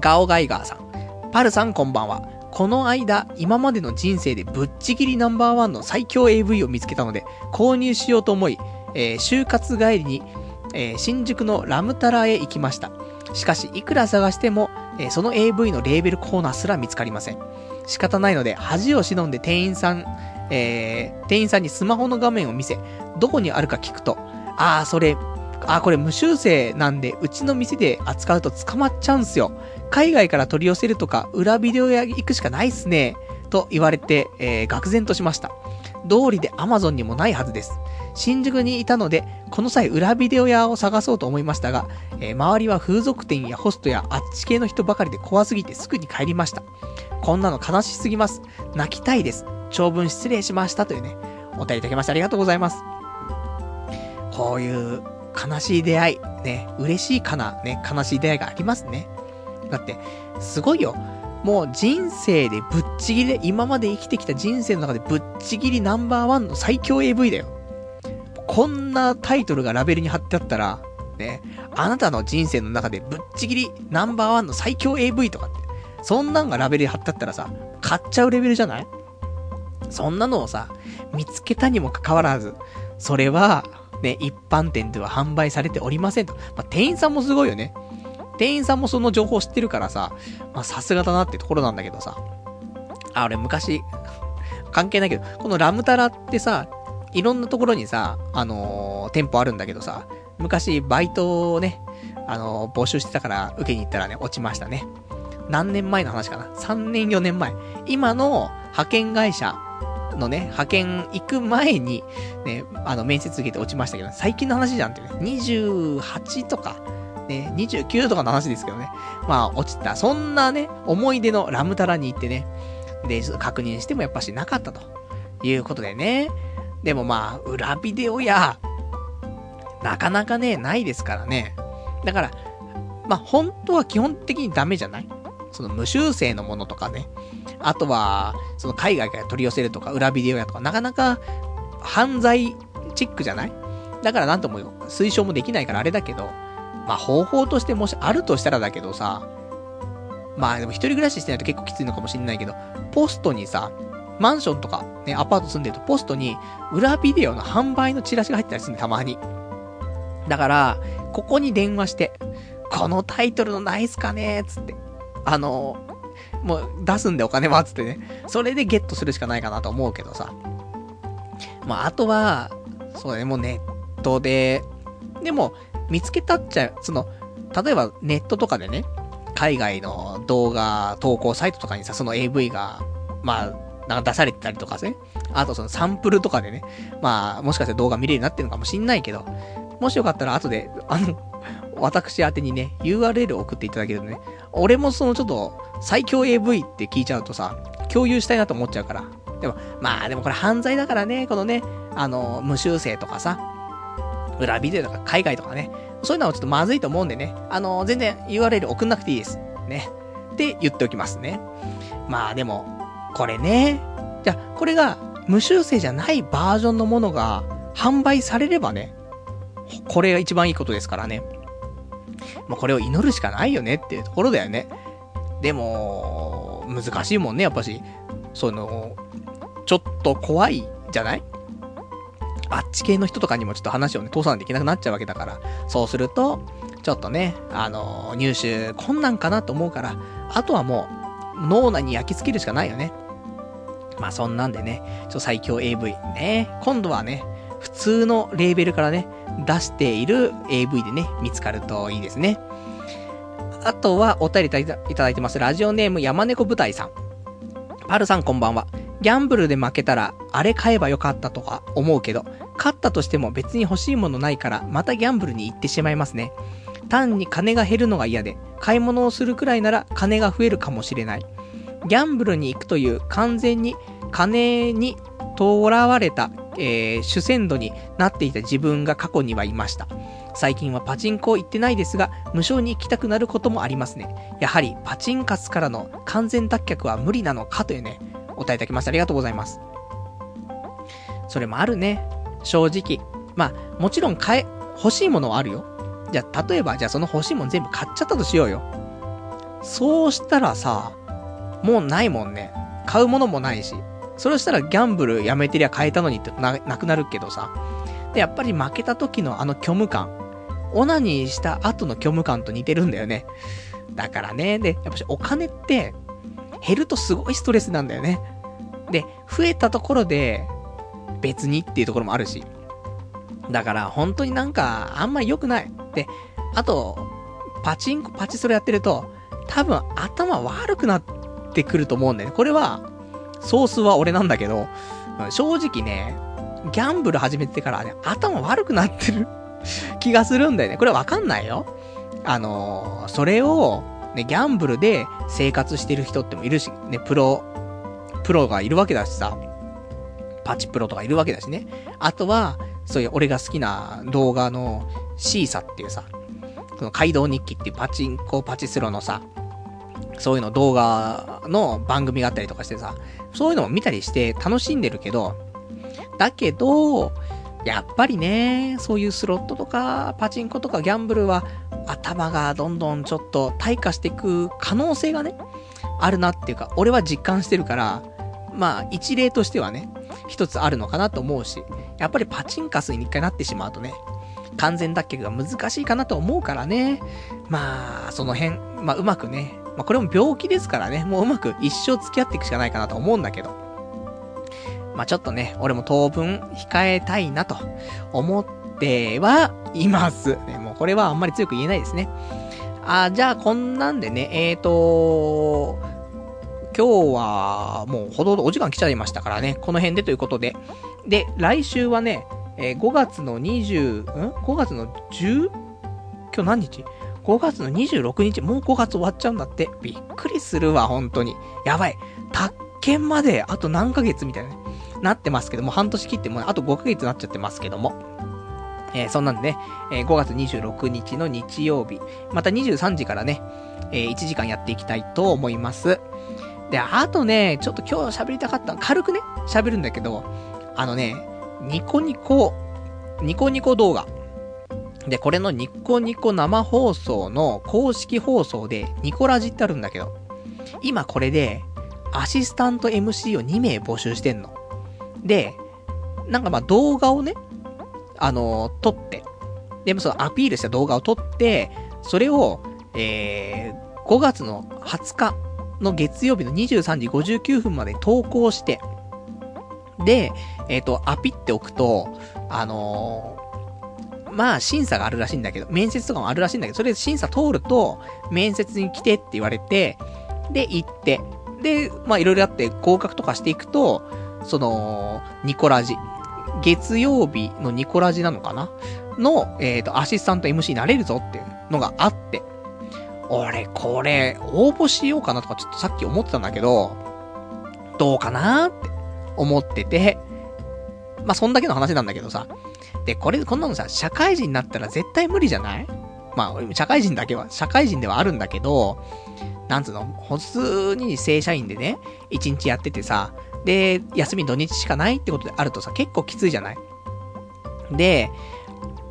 ガオガイガーさん。パルさんこんばんは。この間、今までの人生でぶっちぎりナンバーワンの最強 AV を見つけたので、購入しようと思い、えー、就活帰りに、えー、新宿のラムタラへ行きました。しかし、いくら探しても、えー、その AV のレーベルコーナーすら見つかりません。仕方ないので、恥を忍んで店員さん、えー、店員さんにスマホの画面を見せ、どこにあるか聞くと、あー、それ、あー、これ無修正なんで、うちの店で扱うと捕まっちゃうんすよ。海外から取り寄せるとか、裏ビデオ屋行くしかないっすね。と言われて、えー、愕然としました。通りで Amazon にもないはずです。新宿にいたので、この際裏ビデオ屋を探そうと思いましたが、えー、周りは風俗店やホストやあっち系の人ばかりで怖すぎてすぐに帰りました。こんなの悲しすぎます。泣きたいです。長文失礼しましたというね、お便りいただきましてありがとうございます。こういう悲しい出会い、ね、嬉しいかな、ね、悲しい出会いがありますね。だって、すごいよ。もう人生でぶっちぎりで、今まで生きてきた人生の中でぶっちぎりナンバーワンの最強 AV だよ。こんなタイトルがラベルに貼ってあったら、ね、あなたの人生の中でぶっちぎりナンバーワンの最強 AV とかって、そんなんがラベルに貼ってあったらさ、買っちゃうレベルじゃない？そんなのをさ、見つけたにもかかわらず、それは、ね、一般店では販売されておりませんと。まあ、店員さんもすごいよね。店員さんもその情報知ってるからさ、まさすがだなってところなんだけどさ。あ、俺昔、関係ないけど、このラムタラってさ、いろんなところにさ、あのー、店舗あるんだけどさ、昔バイトをね、あのー、募集してたから受けに行ったらね、落ちましたね。何年前の話かな ?3 年4年前。今の派遣会社のね、派遣行く前に、ね、あの、面接受けて落ちましたけど、最近の話じゃんってね。28とか、ね、29とかの話ですけどね。まあ、落ちた。そんなね、思い出のラムタラに行ってね。で、確認してもやっぱしなかったと。いうことでね。でもまあ、裏ビデオや、なかなかね、ないですからね。だから、まあ、本当は基本的にダメじゃない？その無修正のものとかね。あとは、その海外から取り寄せるとか、裏ビデオやとか、なかなか犯罪チックじゃない？だからなんとも推奨もできないからあれだけど、まあ方法としてもしあるとしたらだけどさ、まあでも一人暮らししてないと結構きついのかもしんないけど、ポストにさ、マンションとか、ね、アパート住んでるとポストに、裏ビデオの販売のチラシが入ってたりするんだ、たまに。だから、ここに電話して、このタイトルのないっすかねつって。あの、もう出すんでお金はつってね。それでゲットするしかないかなと思うけどさ。まあ、あとは、そうね、もうネットで、でも、見つけたっちゃ、その、例えばネットとかでね、海外の動画投稿サイトとかにさ、その AV が、まあ、なんか出されてたりとかね。あとそのサンプルとかでね、まあ、もしかして動画見れるようになってるのかもしんないけど、もしよかったら後で、あの、私宛にね、URL 送っていただけるとね、俺もそのちょっと、最強 AV って聞いちゃうとさ、共有したいなと思っちゃうから。でも、まあでもこれ犯罪だからね、このね、あの、無修正とかさ、裏ビデオとか海外とかね、そういうのはちょっとまずいと思うんでね、あの、全然 URL 送んなくていいです。ね。って言っておきますね。まあでも、これね、じゃ、これが無修正じゃないバージョンのものが販売されればね、これが一番いいことですからね。まあこれを祈るしかないよねっていうところだよね。でも、難しいもんね、やっぱし。その、ちょっと怖いじゃない？あっち系の人とかにもちょっと話をね、通さないといけなくなっちゃうわけだから。そうすると、ちょっとね、あの、入手困難かなと思うから、あとはもう、脳内に焼き付けるしかないよね。まあそんなんでね、ちょ最強 AV ね、今度はね、普通のレーベルからね、出している AV でね、見つかるといいですね。あとは、お便りいたいただいてます。ラジオネーム山猫舞台さん。パルさんこんばんは。ギャンブルで負けたら、あれ買えばよかったとか思うけど、勝ったとしても別に欲しいものないから、またギャンブルに行ってしまいますね。単に金が減るのが嫌で、買い物をするくらいなら金が増えるかもしれない。ギャンブルに行くという完全に金に囚われた、えー主戦度になっていた自分が過去にはいました。最近はパチンコ行ってないですが、無償に行きたくなることもありますね。やはりパチンカスからの完全脱却は無理なのかというね、お答えいただきましてありがとうございます。それもあるね。正直。まあ、もちろん買え、欲しいものはあるよ。じゃあ、例えば、じゃあその欲しいもの全部買っちゃったとしようよ。そうしたらさ、もうないもんね。買うものもないし。それしたらギャンブルやめてりゃ買えたのにってな、なくなるけどさ。で、やっぱり負けた時のあの虚無感。オナニーした後の虚無感と似てるんだよね。だからね。で、やっぱしお金って、減るとすごいストレスなんだよね。で、増えたところで、別にっていうところもあるし。だから、本当になんか、あんま良くない。で、あと、パチンコ、パチスロやってると、多分頭悪くなってくると思うんだよね。これは、ソースは俺なんだけど、正直ね、ギャンブル始めてからね、頭悪くなってる 気がするんだよね。これわかんないよ。あのーそれを、ね、ギャンブルで生活してる人ってもいるし、ね、プロ、プロがいるわけだしさ、パチプロとかいるわけだしね。あとは、そういう俺が好きな動画のシーサっていうさ、その街道日記っていうパチンコパチスロのさ、そういうの動画の番組があったりとかしてさ、そういうのも見たりして楽しんでるけど、だけど、やっぱりね、そういうスロットとか、パチンコとかギャンブルは、頭がどんどんちょっと退化していく可能性がね、あるなっていうか、俺は実感してるから、まあ、一例としてはね、一つあるのかなと思うし、やっぱりパチンカスに一回なってしまうとね、完全脱却が難しいかなと思うからね。まあ、その辺、まあ、うまくね、まあ、これも病気ですからね、もううまく一生付き合っていくしかないかなと思うんだけど。まあ、ちょっとね、俺も当分控えたいなと思ってはいます。ね、もうこれはあんまり強く言えないですね。あ、じゃあこんなんでね、えーと、今日はもうほどほどお時間来ちゃいましたからね、この辺でということで。で、来週はね、えー5月の20、ん ?5 月の 10? 今日何日 ?5 月の26日、もう5月終わっちゃうんだって。びっくりするわ、本当に。やばい。宅建まであと何ヶ月みたいなね、なってますけども、半年切ってもうあと5ヶ月になっちゃってますけども。えーそんなんでね、えー5月26日の日曜日、また23時からね、えー1時間やっていきたいと思います。で、あとね、ちょっと今日喋りたかった、軽くね、喋るんだけど、あのね、ニコニコ、ニコニコ動画。で、これのニコニコ生放送の公式放送でニコラジってあるんだけど、今これで、アシスタント MC を2名募集してんの。で、なんかまあ動画をね、あのー撮って、でもそのアピールした動画を撮って、それを、えー、5月の20日の月曜日の23時59分まで投稿して、で、えっ、ー、と、アピっておくと、あのー、まあ、審査があるらしいんだけど、面接とかもあるらしいんだけど、それで審査通ると、面接に来てって言われて、で、行って、で、まあ、いろいろあって合格とかしていくと、その、ニコラジ。月曜日のニコラジなのかな？の、えっ、ー、と、アシスタント MC になれるぞっていうのがあって、俺、これ、応募しようかなとかちょっとさっき思ってたんだけど、どうかなって思ってて、まあ、そんだけの話なんだけどさ。で、これ、こんなのさ、社会人になったら絶対無理じゃない？まあ、社会人だけは、社会人ではあるんだけど、なんつうの、普通に正社員でね、一日やっててさ、で、休み土日しかないってことであるとさ、結構きついじゃない？で、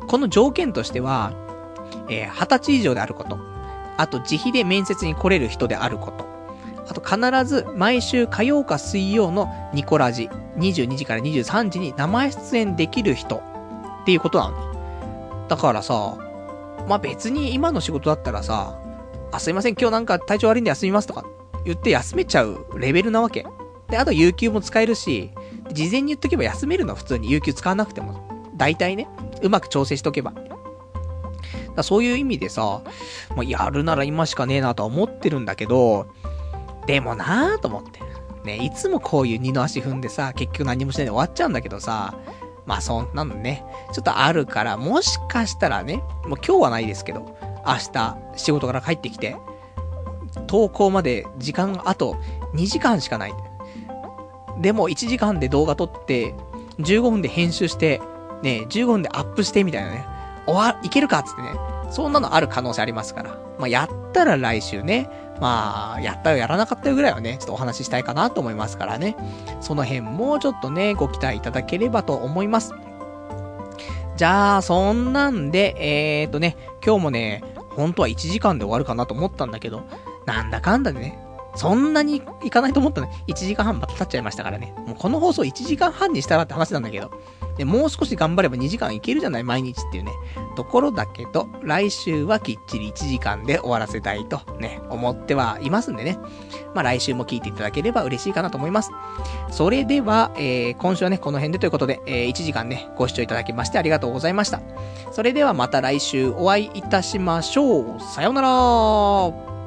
この条件としては、えー、20歳以上であること。あと、自費で面接に来れる人であること。あと、必ず、毎週火曜か水曜のニコラジ、22時から23時に生出演できる人っていうことなの。だからさ、まあ、別に今の仕事だったらさ、あ、すいません、今日なんか体調悪いんで休みますとか言って休めちゃうレベルなわけ。で、あと有給も使えるし、事前に言っとけば休めるの普通に有給使わなくても。大体ね、うまく調整しとけば。だそういう意味でさ、まあ、やるなら今しかねえなとは思ってるんだけど、でもなぁと思って。ね、いつもこういう二の足踏んでさ、結局何もしないで終わっちゃうんだけどさ、まあそんなのね、ちょっとあるから、もしかしたらね、もう今日はないですけど、明日、仕事から帰ってきて、投稿まで時間があと2時間しかない。でも1時間で動画撮って、15分で編集して、ね、15分でアップしてみたいなね、終わ、いけるかっつってね、そんなのある可能性ありますから。まあ、やったら来週ね、まあ、やったよ、やらなかったよぐらいはね、ちょっとお話ししたいかなと思いますからね。その辺もちょっとね、ご期待いただければと思います。じゃあ、そんなんで、えーとね、今日もね、本当は1時間で終わるかなと思ったんだけど、なんだかんだでね、そんなにいかないと思ったね。1時間半また経っちゃいましたからね。もうこの放送1時間半にしたらって話なんだけど。で、もう少し頑張れば2時間いけるじゃない？毎日っていうね。ところだけど、来週はきっちり1時間で終わらせたいとね、思ってはいますんでね。まあ来週も聞いていただければ嬉しいかなと思います。それでは、えー、今週はね、この辺でということで、えー、1時間ね、ご視聴いただきましてありがとうございました。それではまた来週お会いいたしましょう。さようなら